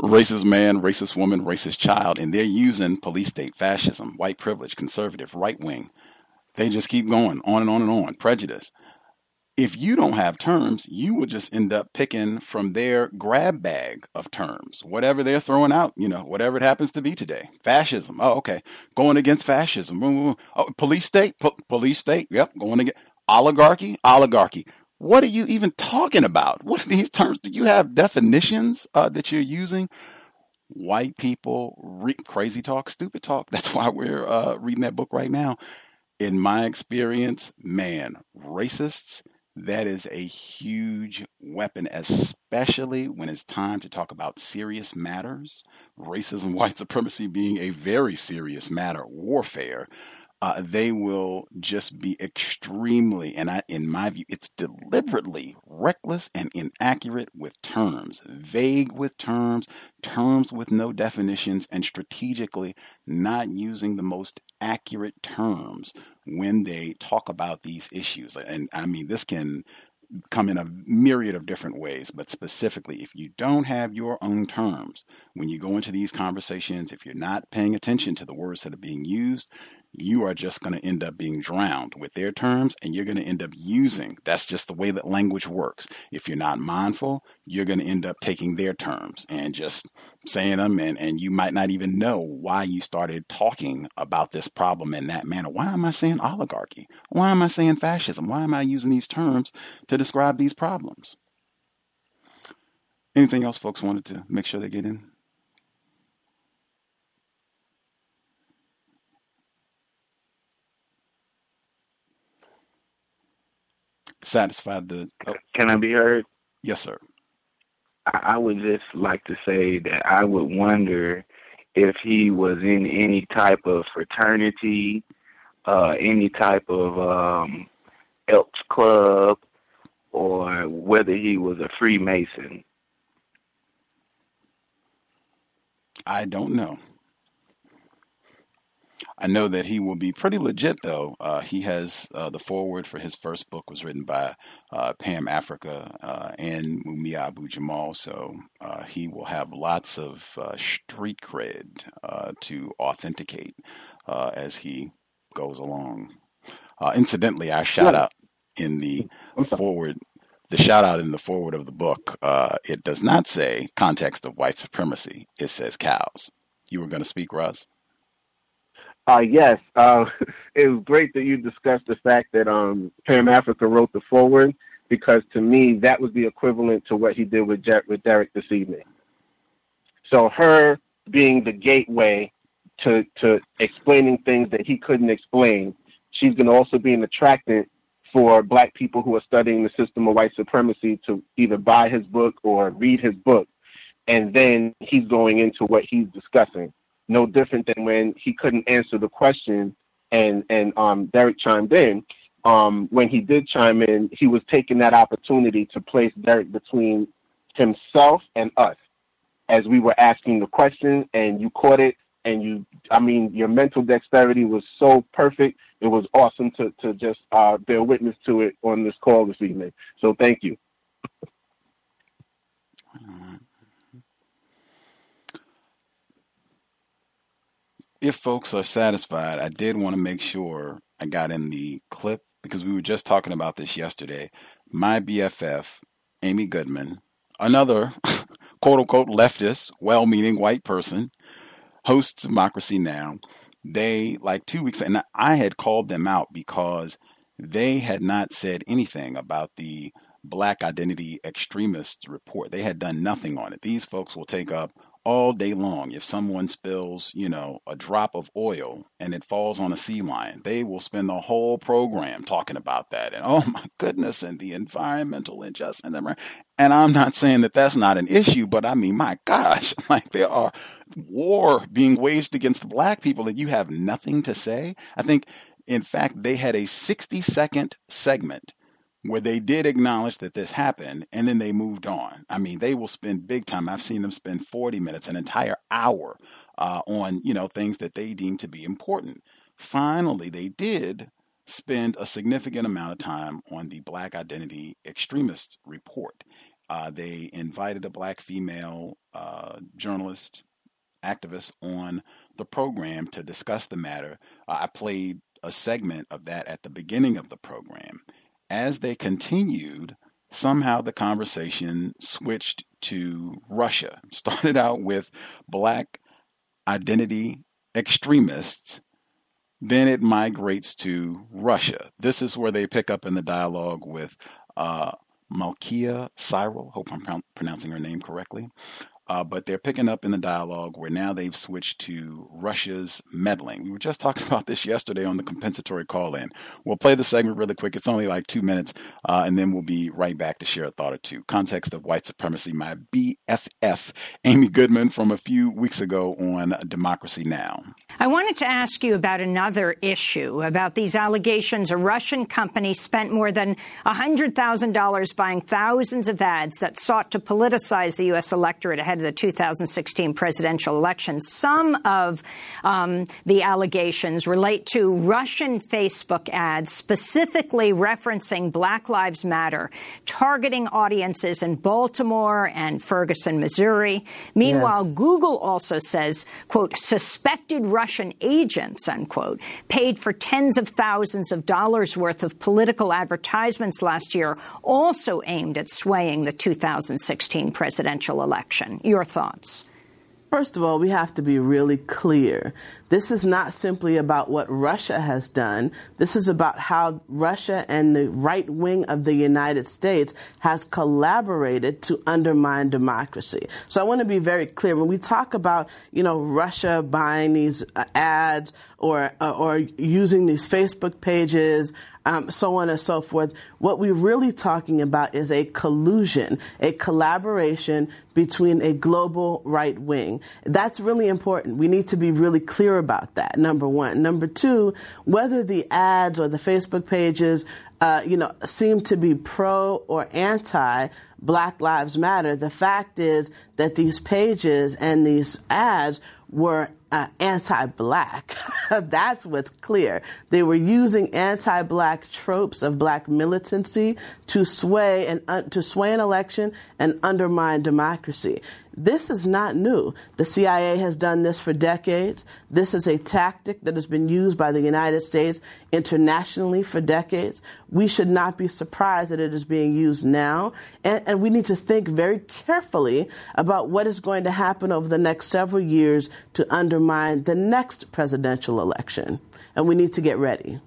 racist man, racist woman, racist child, and they're using police state, fascism, white privilege, conservative, right wing. They just keep going on and on and on. Prejudice. If you don't have terms, you will just end up picking from their grab bag of terms, whatever they're throwing out, you know, whatever it happens to be today. Fascism. Oh, okay. Going against fascism. Oh, police state. Po- police state. Yep. Going against oligarchy. Oligarchy what are you even talking about? What are these terms? Do you have definitions uh, that you're using? White people, re- crazy talk, stupid talk. That's why we're uh, reading that book right now. In my experience, man, racists, that is a huge weapon, especially when it's time to talk about serious matters. Racism, white supremacy being a very serious matter, warfare uh, they will just be extremely, and I, in my view, it's deliberately reckless and inaccurate with terms, vague with terms, terms with no definitions, and strategically not using the most accurate terms when they talk about these issues. And I mean, this can come in a myriad of different ways, but specifically, if you don't have your own terms when you go into these conversations, if you're not paying attention to the words that are being used, you are just going to end up being drowned with their terms and you're going to end up using. That's just the way that language works. If you're not mindful, you're going to end up taking their terms and just saying them, and, and you might not even know why you started talking about this problem in that manner. Why am I saying oligarchy? Why am I saying fascism? Why am I using these terms to describe these problems? Anything else folks wanted to make sure they get in? Satisfied the. Oh. Can I be heard? Yes, sir. I would just like to say that I would wonder if he was in any type of fraternity, uh, any type of um, Elks Club, or whether he was a Freemason. I don't know. I know that he will be pretty legit, though. Uh, he has uh, the foreword for his first book was written by uh, Pam Africa uh, and Mumia Abu Jamal, so uh, he will have lots of uh, street cred to authenticate as he goes along. incidentally, I shout out in the forward the shout out in the forward of the book, uh, it does not say context of white supremacy. It says cows. You were going to speak, Roz? Uh, yes, uh, it was great that you discussed the fact that um, Pam Africa wrote the foreword because to me that was the equivalent to what he did with, with Derek this evening. So her being the gateway to to explaining things that he couldn't explain, she's going to also be an attractant for Black people who are studying the system of white supremacy to either buy his book or read his book, and then he's going into what he's discussing. No different than when he couldn't answer the question and and um, Derek chimed in. Um, when he did chime in, he was taking that opportunity to place Derek between himself and us as we were asking the question, and you caught it. And you, I mean, your mental dexterity was so perfect. It was awesome to to just uh, bear witness to it on this call this evening. So thank you. If folks are satisfied, I did want to make sure I got in the clip because we were just talking about this yesterday. My BFF, Amy Goodman, another quote unquote leftist, well meaning white person, hosts Democracy Now! They, like two weeks, and I had called them out because they had not said anything about the black identity extremists report. They had done nothing on it. These folks will take up all day long. If someone spills, you know, a drop of oil and it falls on a sea lion, they will spend the whole program talking about that. And oh my goodness, and the environmental injustice. And I'm not saying that that's not an issue, but I mean, my gosh, like there are war being waged against black people and you have nothing to say. I think, in fact, they had a 60 second segment where they did acknowledge that this happened and then they moved on. I mean, they will spend big time. I've seen them spend 40 minutes, an entire hour uh, on, you know, things that they deem to be important. Finally, they did spend a significant amount of time on the Black Identity Extremists report. Uh, they invited a black female uh, journalist, activist on the program to discuss the matter. I played a segment of that at the beginning of the program as they continued, somehow the conversation switched to Russia. Started out with black identity extremists, then it migrates to Russia. This is where they pick up in the dialogue with uh, Malkia Cyril. Hope I'm pronouncing her name correctly. Uh, but they're picking up in the dialogue where now they've switched to Russia's meddling. We were just talking about this yesterday on the compensatory call in. We'll play the segment really quick. It's only like two minutes, uh, and then we'll be right back to share a thought or two. Context of white supremacy, my BFF, Amy Goodman, from a few weeks ago on Democracy Now! I wanted to ask you about another issue about these allegations. A Russian company spent more than $100,000 buying thousands of ads that sought to politicize the U.S. electorate ahead of the 2016 presidential election. Some of um, the allegations relate to Russian Facebook ads specifically referencing Black Lives Matter, targeting audiences in Baltimore and Ferguson, Missouri. Meanwhile, yes. Google also says, quote, suspected Russian Russian agents, unquote, paid for tens of thousands of dollars worth of political advertisements last year, also aimed at swaying the 2016 presidential election. Your thoughts? First of all, we have to be really clear. This is not simply about what Russia has done. This is about how Russia and the right wing of the United States has collaborated to undermine democracy. So I want to be very clear. When we talk about, you know, Russia buying these uh, ads or, uh, or using these Facebook pages, um, so on and so forth. What we're really talking about is a collusion, a collaboration between a global right wing. That's really important. We need to be really clear about that, number one. Number two, whether the ads or the Facebook pages uh, you know, seem to be pro or anti Black Lives Matter. The fact is that these pages and these ads were uh, anti-black. That's what's clear. They were using anti-black tropes of black militancy to sway and uh, to sway an election and undermine democracy. This is not new. The CIA has done this for decades. This is a tactic that has been used by the United States internationally for decades. We should not be surprised that it is being used now. And, and, we need to think very carefully about what is going to happen over the next several years to undermine the next presidential election. And we need to get ready.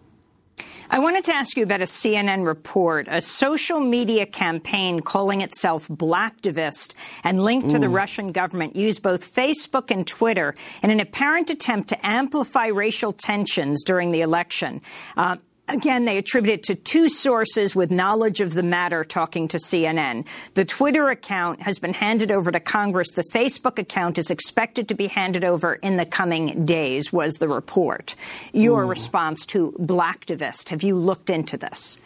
I wanted to ask you about a CNN report, a social media campaign calling itself Blacktivist and linked to the mm. Russian government used both Facebook and Twitter in an apparent attempt to amplify racial tensions during the election. Uh, Again, they attribute it to two sources with knowledge of the matter talking to CNN. The Twitter account has been handed over to Congress. The Facebook account is expected to be handed over in the coming days, was the report. Your Ooh. response to Blacktivist, have you looked into this?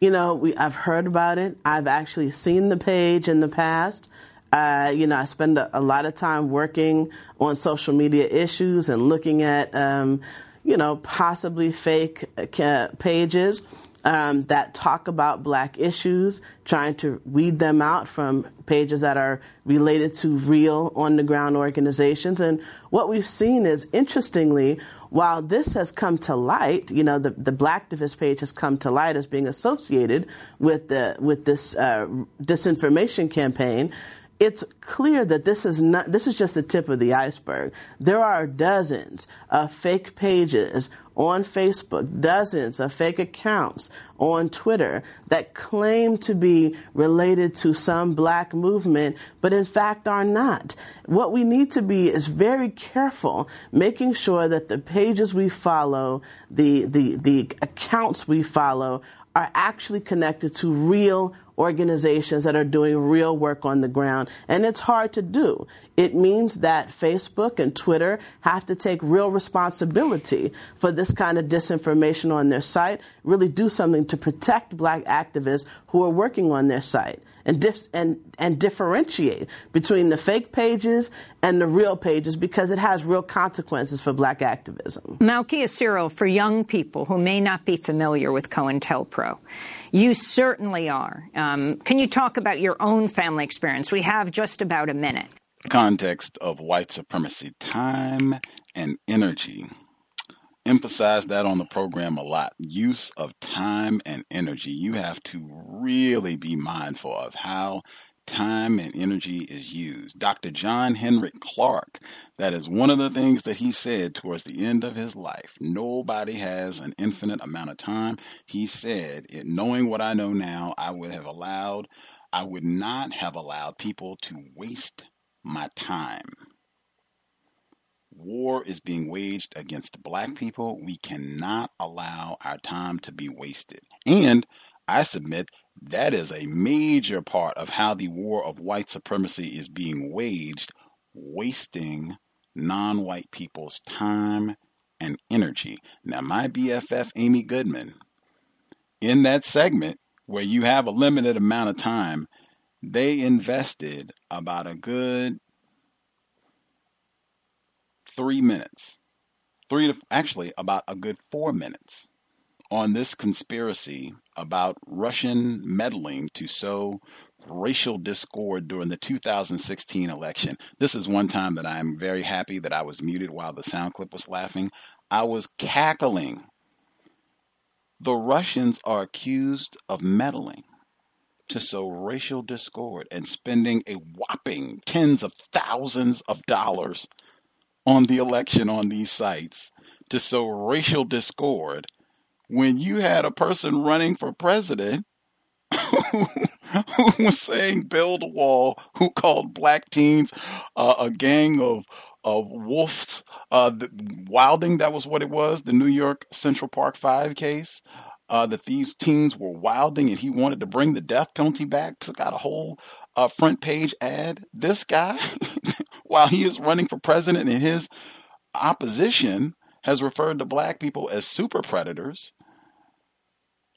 You know, we, I've heard about it. I've actually seen the page in the past. Uh, you know, I spend a, a, lot of time working on social media issues and looking at um, you know, possibly fake uh, pages um, that talk about black issues, trying to weed them out from pages that are related to real on the ground organizations. And what we've seen is, interestingly, while this has come to light, you know, the, the Blacktivist page has come to light as being associated with the with this uh, disinformation campaign it's clear that this is not this is just the tip of the iceberg. There are dozens of fake pages on Facebook, dozens of fake accounts on Twitter that claim to be related to some black movement, but in fact are not. What we need to be is very careful making sure that the pages we follow, the the the accounts we follow are actually connected to real organizations that are doing real work on the ground. And it's hard to do. It means that Facebook and Twitter have to take real responsibility for this kind of disinformation on their site, really do something to protect black activists who are working on their site and, dif- and, and differentiate between the fake pages and the real pages because it has real consequences for black activism. Malkia Cyril, for young people who may not be familiar with COINTELPRO, you certainly are. Um, can you talk about your own family experience? We have just about a minute. Context of white supremacy, time and energy. Emphasize that on the program a lot. Use of time and energy. You have to really be mindful of how time and energy is used. Dr. John Henrik Clarke, that is one of the things that he said towards the end of his life. Nobody has an infinite amount of time. He said, knowing what I know now, I would have allowed, I would not have allowed people to waste my time. War is being waged against black people. We cannot allow our time to be wasted. And I submit that is a major part of how the war of white supremacy is being waged, wasting non white people's time and energy. Now, my BFF, Amy Goodman, in that segment where you have a limited amount of time, they invested about a good three minutes, three to actually about a good four minutes on this conspiracy about Russian meddling to sow racial discord during the 2016 election. This is one time that I'm very happy that I was muted while the sound clip was laughing. I was cackling. The Russians are accused of meddling to sow racial discord and spending a whopping tens of thousands of dollars on the election on these sites to sow racial discord when you had a person running for president who, was saying build a wall, who called black teens uh, a gang of of wolves. Uh, Wilding, that was what it was, the New York Central Park Five case. Uh, that these teens were wilding and he wanted to bring the death penalty back. Got a whole uh, front page ad. This guy, while he is running for president and his opposition, has referred to black people as super predators.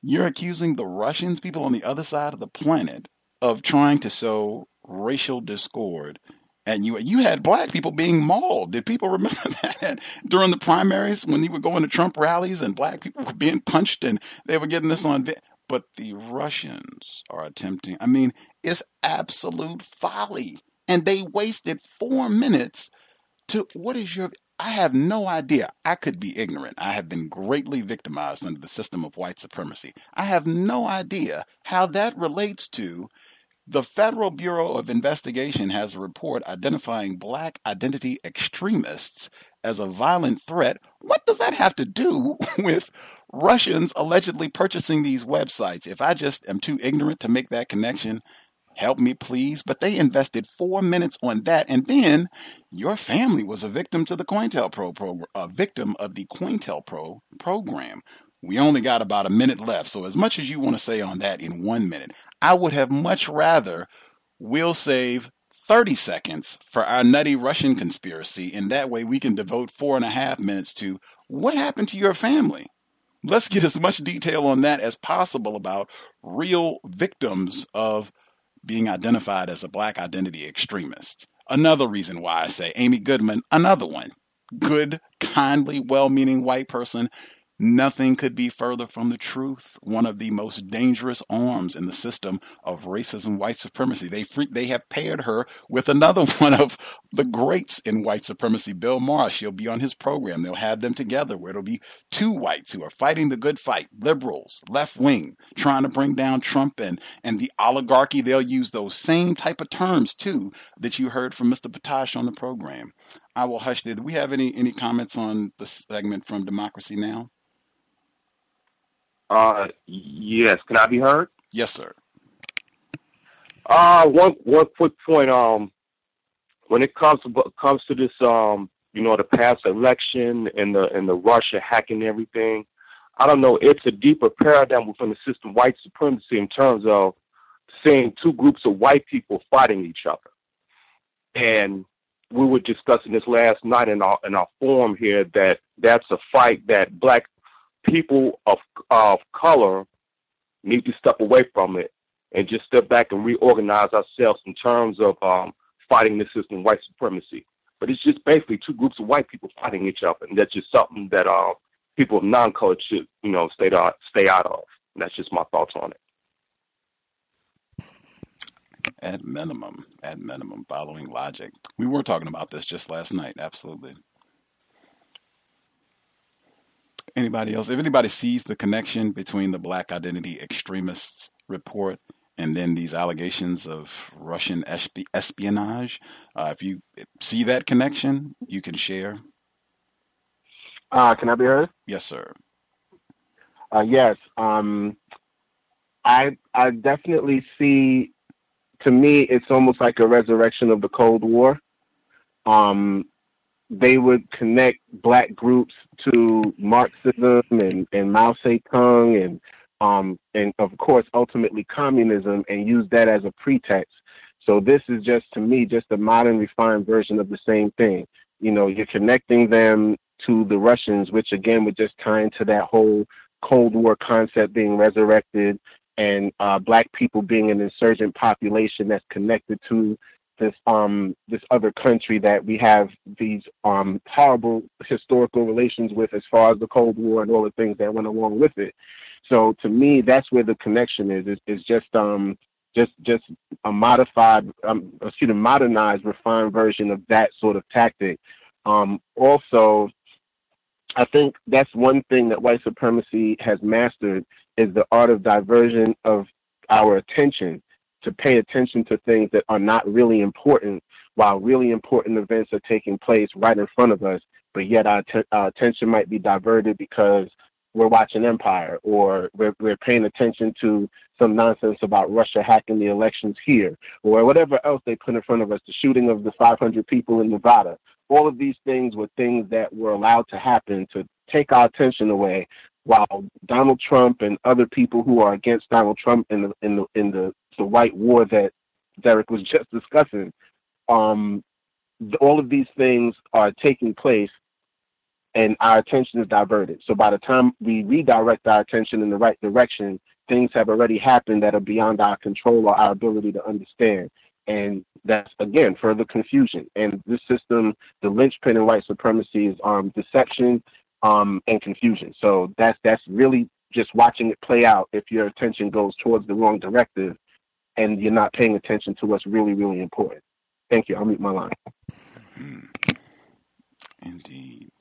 You're accusing the Russians, people on the other side of the planet, of trying to sow racial discord. And you you had black people being mauled. Did people remember that during the primaries when you were going to Trump rallies and black people were being punched and they were getting this on? But the Russians are attempting. I mean, it's absolute folly, and they wasted four minutes to. What is your? I have no idea. I could be ignorant. I have been greatly victimized under the system of white supremacy. I have no idea how that relates to the Federal Bureau of Investigation has a report identifying black identity extremists as a violent threat. What does that have to do with Russians allegedly purchasing these websites? If I just am too ignorant to make that connection, help me please. But they invested four minutes on that, and then your family was a victim to the COINTELPRO program, a victim of the COINTELPRO program. We only got about a minute left. So, as much as you want to say on that in one minute, I would have much rather we'll save 30 seconds for our nutty Russian conspiracy. And that way we can devote four and a half minutes to what happened to your family. Let's get as much detail on that as possible about real victims of being identified as a black identity extremist. Another reason why I say Amy Goodman, another one. Good, kindly, well meaning white person Nothing could be further from the truth. One of the most dangerous arms in the system of racism, white supremacy. They they have paired her with another one of the greats in white supremacy, Bill Maher. She'll be on his program. They'll have them together where it'll be two whites who are fighting the good fight, liberals, left wing, trying to bring down Trump and, and the oligarchy. They'll use those same type of terms too that you heard from Mr. Potash on the program. I will hush there. Do we have any any comments on the segment from Democracy Now? Uh, yes. Can I be heard? Yes, sir. Uh, one one quick point. Um, when it comes to comes to this, um, you know, the past election and the and the Russia hacking everything, I don't know. It's a deeper paradigm within the system, white supremacy, in terms of seeing two groups of white people fighting each other. And we were discussing this last night in our in our forum here that that's a fight that black people of of color need to step away from it and just step back and reorganize ourselves in terms of um, fighting the system, white supremacy. But it's just basically two groups of white people fighting each other, and that's just something that uh, people of non-color should, you know, stay out stay out of. And that's just my thoughts on it. At minimum, at minimum, following logic. We were talking about this just last night. Absolutely. anybody else, if anybody sees the connection between the Black Identity Extremists report and then these allegations of Russian espionage, uh, if you see that connection, you can share. Uh, can I be heard? Yes, sir. Uh, yes. Um, I I definitely see. To me, it's almost like a resurrection of the Cold War. Um, they would connect black groups to Marxism and, and Mao Zedong and um, and of course ultimately communism and use that as a pretext. So this is just to me just a modern refined version of the same thing. You know, you're connecting them to the Russians, which again would just tie into that whole Cold War concept being resurrected and uh, black people being an insurgent population that's connected to this um this other country that we have these um horrible historical relations with as far as the Cold War and all the things that went along with it. So to me that's where the connection is. It's, is just um just just a modified um excuse me modernized refined version of that sort of tactic. Um also I think that's one thing that white supremacy has mastered is the art of diversion of our attention to pay attention to things that are not really important while really important events are taking place right in front of us, but yet our, t- our attention might be diverted because we're watching Empire or we're, we're paying attention to some nonsense about Russia hacking the elections here or whatever else they put in front of us, the shooting of the 500 people in Nevada. All of these things were things that were allowed to happen to take our attention away while Donald Trump and other people who are against Donald Trump in the in the in the the white war that Derek was just discussing, um, all of these things are taking place and our attention is diverted. So by the time we redirect our attention in the right direction, things have already happened that are beyond our control or our ability to understand. And that's again further confusion. And this system, the linchpin in white supremacy is um, deception um, and confusion. So that's that's really just watching it play out. If your attention goes towards the wrong directive, and you're not paying attention to what's really, really important. Thank you. I'll mute my line. Hmm. Indeed.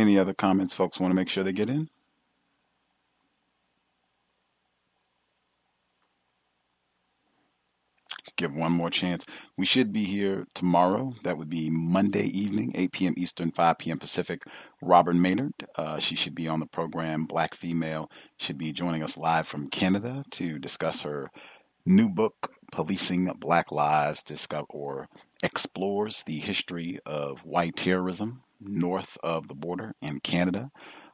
Any other comments folks want to make sure they get in? give one more chance. We should be here tomorrow. That would be Monday evening, 8 p.m. Eastern, 5 p.m. Pacific. Robyn Maynard, uh, she should be on the program. Black female should be joining us live from Canada to discuss her new book, Policing Black Lives, discover or explores the history of white terrorism north of the border in Canada.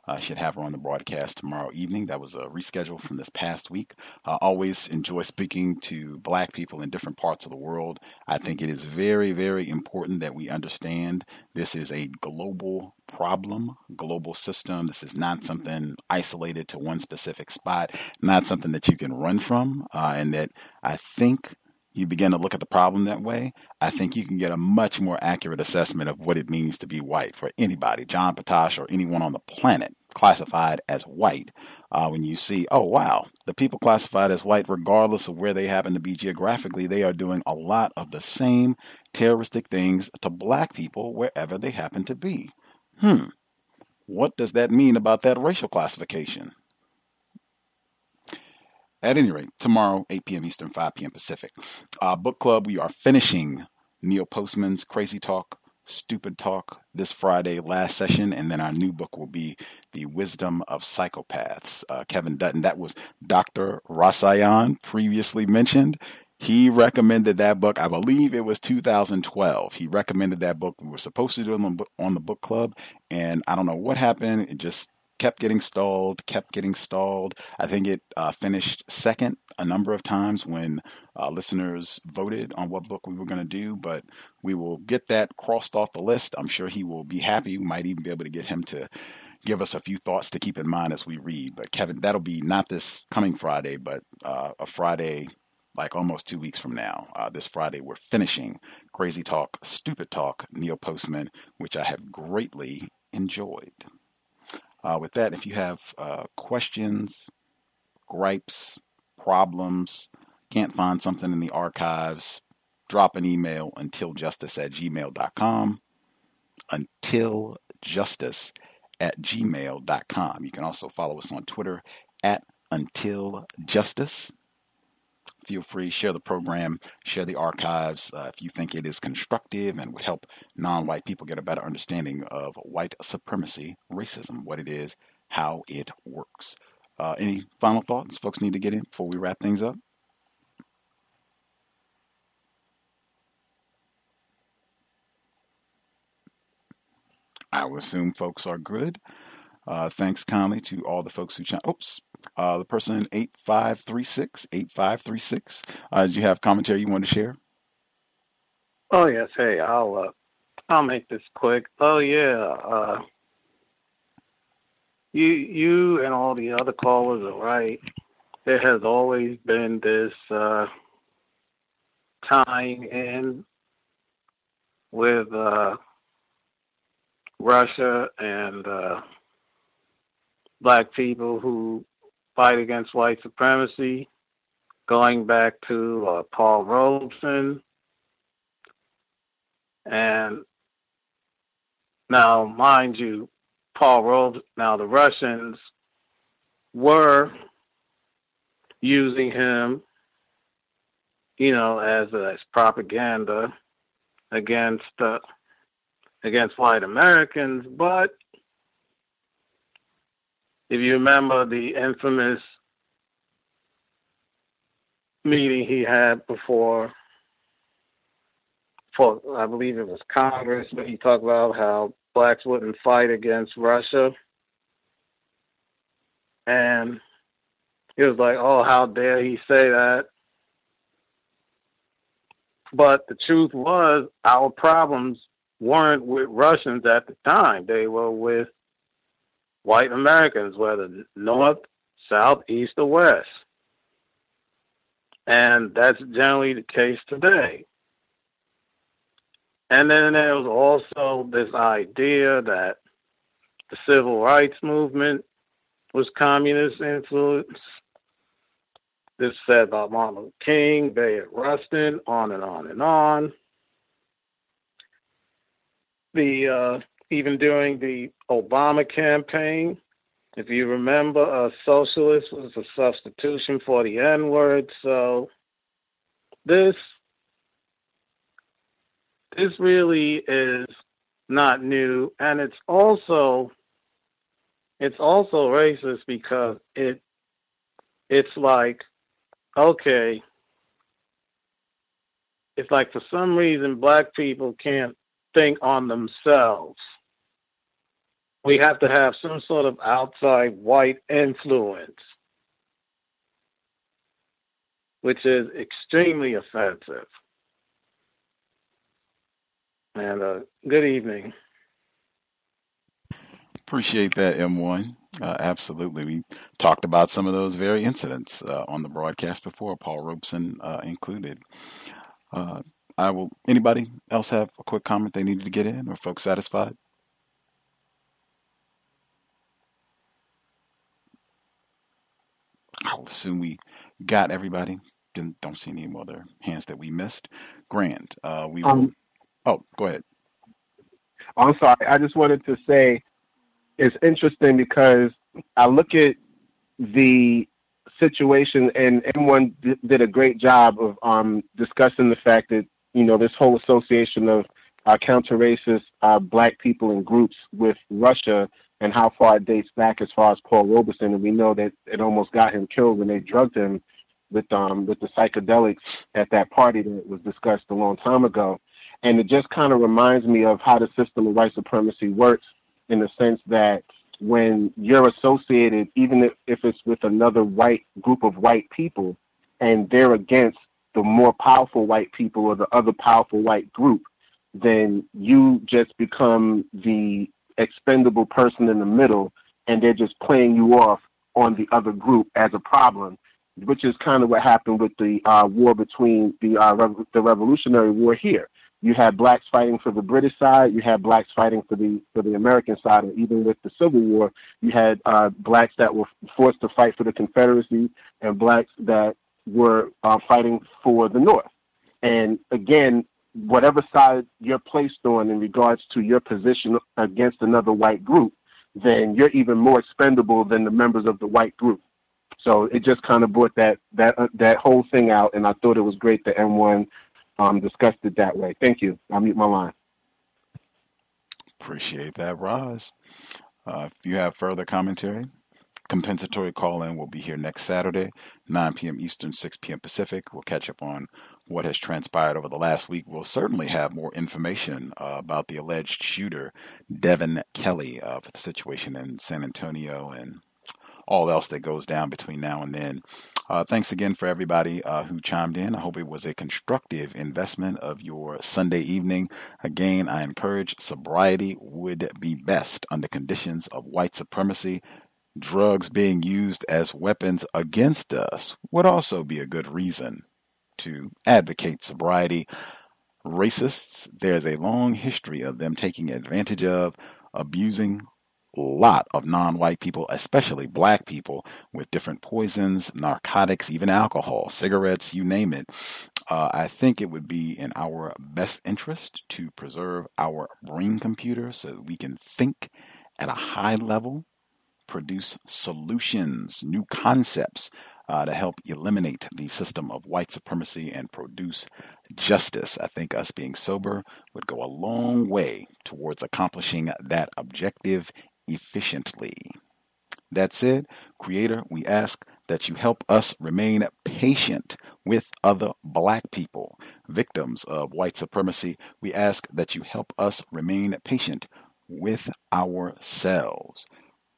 I should have her on the broadcast tomorrow evening. That was a reschedule from this past week. I always enjoy speaking to black people in different parts of the world. I think it is very, very important that we understand this is a global problem, global system. This is not something isolated to one specific spot, not something that you can run from, uh, and that I think you begin to look at the problem that way, I think you can get a much more accurate assessment of what it means to be white for anybody, John Potash or anyone on the planet classified as white. Uh, when you see, oh, wow, the people classified as white, regardless of where they happen to be geographically, they are doing a lot of the same terroristic things to black people wherever they happen to be. Hmm. What does that mean about that racial classification? At any rate, tomorrow, 8 p.m. Eastern, 5 p.m. Pacific. Uh, book club, we are finishing Neil Postman's Crazy Talk, Stupid Talk this Friday, last session, and then our new book will be The Wisdom of Psychopaths. Uh, Kevin Dutton, that was Dr. Rasayan, previously mentioned. He recommended that book. I believe it was 2012. He recommended that book. We were supposed to do it on the book club, and I don't know what happened. It just kept getting stalled, kept getting stalled. I think it uh, finished second a number of times when uh, listeners voted on what book we were going to do, but we will get that crossed off the list. I'm sure he will be happy. We might even be able to get him to give us a few thoughts to keep in mind as we read. But Kevin, that'll be not this coming Friday, but uh, a Friday like almost two weeks from now. Uh, this Friday, we're finishing Crazy Talk, Stupid Talk, Neil Postman, which I have greatly enjoyed. Uh, with that, if you have uh, questions, gripes, problems, can't find something in the archives, drop an email untiljustice at gmail.com. Untiljustice at gmail.com. You can also follow us on Twitter at untiljustice feel free share the program share the archives uh, if you think it is constructive and would help non-white people get a better understanding of white supremacy racism what it is how it works uh, any final thoughts folks need to get in before we wrap things up I would assume folks are good. Uh, thanks kindly to all the folks who ch- oops uh, the person 8536 8536 uh, did you have commentary you want to share? Oh yes. Hey i'll uh, i'll make this quick. Oh yeah uh, you you and all the other callers are right. There has always been this uh, tying in with uh, Russia and black people who fight against white supremacy, going back to uh, Paul Robeson. And now, mind you, Paul Robeson, now the Russians were using him, you know, as, as propaganda against uh, against white Americans, but if you remember the infamous meeting he had before for I believe it was Congress where he talked about how blacks wouldn't fight against Russia. And he was like, Oh, how dare he say that? But the truth was our problems weren't with Russians at the time. They were with white Americans, whether north, south, east, or west. And that's generally the case today. And then there was also this idea that the civil rights movement was communist influence. This said about Martin Luther King, Bayard Rustin, on and on and on. The uh, even during the Obama campaign. If you remember, a socialist was a substitution for the N word. So this this really is not new, and it's also it's also racist because it it's like okay it's like for some reason black people can't think on themselves we have to have some sort of outside white influence, which is extremely offensive. And uh, good evening. Appreciate that, M1. Uh, absolutely. We talked about some of those very incidents uh, on the broadcast before, Paul Robeson uh, included. Uh, I will. Anybody else have a quick comment they needed to get in, or folks satisfied? I'll assume we got everybody. Didn't, don't see any other hands that we missed. Grand. Uh, we will. Um, oh, go ahead. I'm sorry. I just wanted to say it's interesting because I look at the situation, and M1 d- did a great job of um, discussing the fact that you know this whole association of uh, counter-racist uh, black people and groups with Russia and how far it dates back as far as Paul Robeson, and we know that it almost got him killed when they drugged him with um with the psychedelics at that party that was discussed a long time ago. And it just kind of reminds me of how the system of white supremacy works in the sense that when you're associated, even if, if it's with another white group of white people, and they're against the more powerful white people or the other powerful white group, then you just become the expendable person in the middle, and they're just playing you off on the other group as a problem, which is kind of what happened with the uh, war between the uh, the Revolutionary War here. You had blacks fighting for the British side, you had blacks fighting for the for the American side, and even with the Civil War, you had uh, blacks that were forced to fight for the Confederacy and blacks that were uh, fighting for the North. And again, whatever side you're placed on in regards to your position against another white group, then you're even more expendable than the members of the white group. So it just kind of brought that that uh, that whole thing out, and I thought it was great that M1 um, discussed it that way. Thank you. I'll mute my line. Appreciate that, Roz. Uh, if you have further commentary, compensatory call in will be here next Saturday, 9 p.m. Eastern, 6 p.m. Pacific. We'll catch up on what has transpired over the last week. We'll certainly have more information uh, about the alleged shooter, Devin Kelley, uh, for the situation in San Antonio and all else that goes down between now and then. Uh, thanks again for everybody uh, who chimed in. I hope it was a constructive investment of your Sunday evening. Again, I encourage sobriety would be best under conditions of white supremacy. Drugs being used as weapons against us would also be a good reason to advocate sobriety. Racists, there's a long history of them taking advantage of, abusing, a lot of non-white people, especially black people, with different poisons, narcotics, even alcohol, cigarettes, you name it. Uh, I think it would be in our best interest to preserve our brain computer so that we can think at a high level, produce solutions, new concepts uh, to help eliminate the system of white supremacy and produce justice. I think us being sober would go a long way towards accomplishing that objective efficiently. That said, Creator, we ask that you help us remain patient with other black people, victims of white supremacy. We ask that you help us remain patient with ourselves.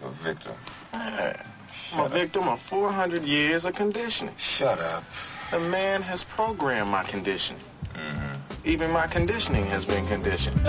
You're a victim. Yeah. I'm a victim of 400 years of conditioning. Shut up. The man has programmed my conditioning. Mm-hmm. Even my conditioning has been conditioned.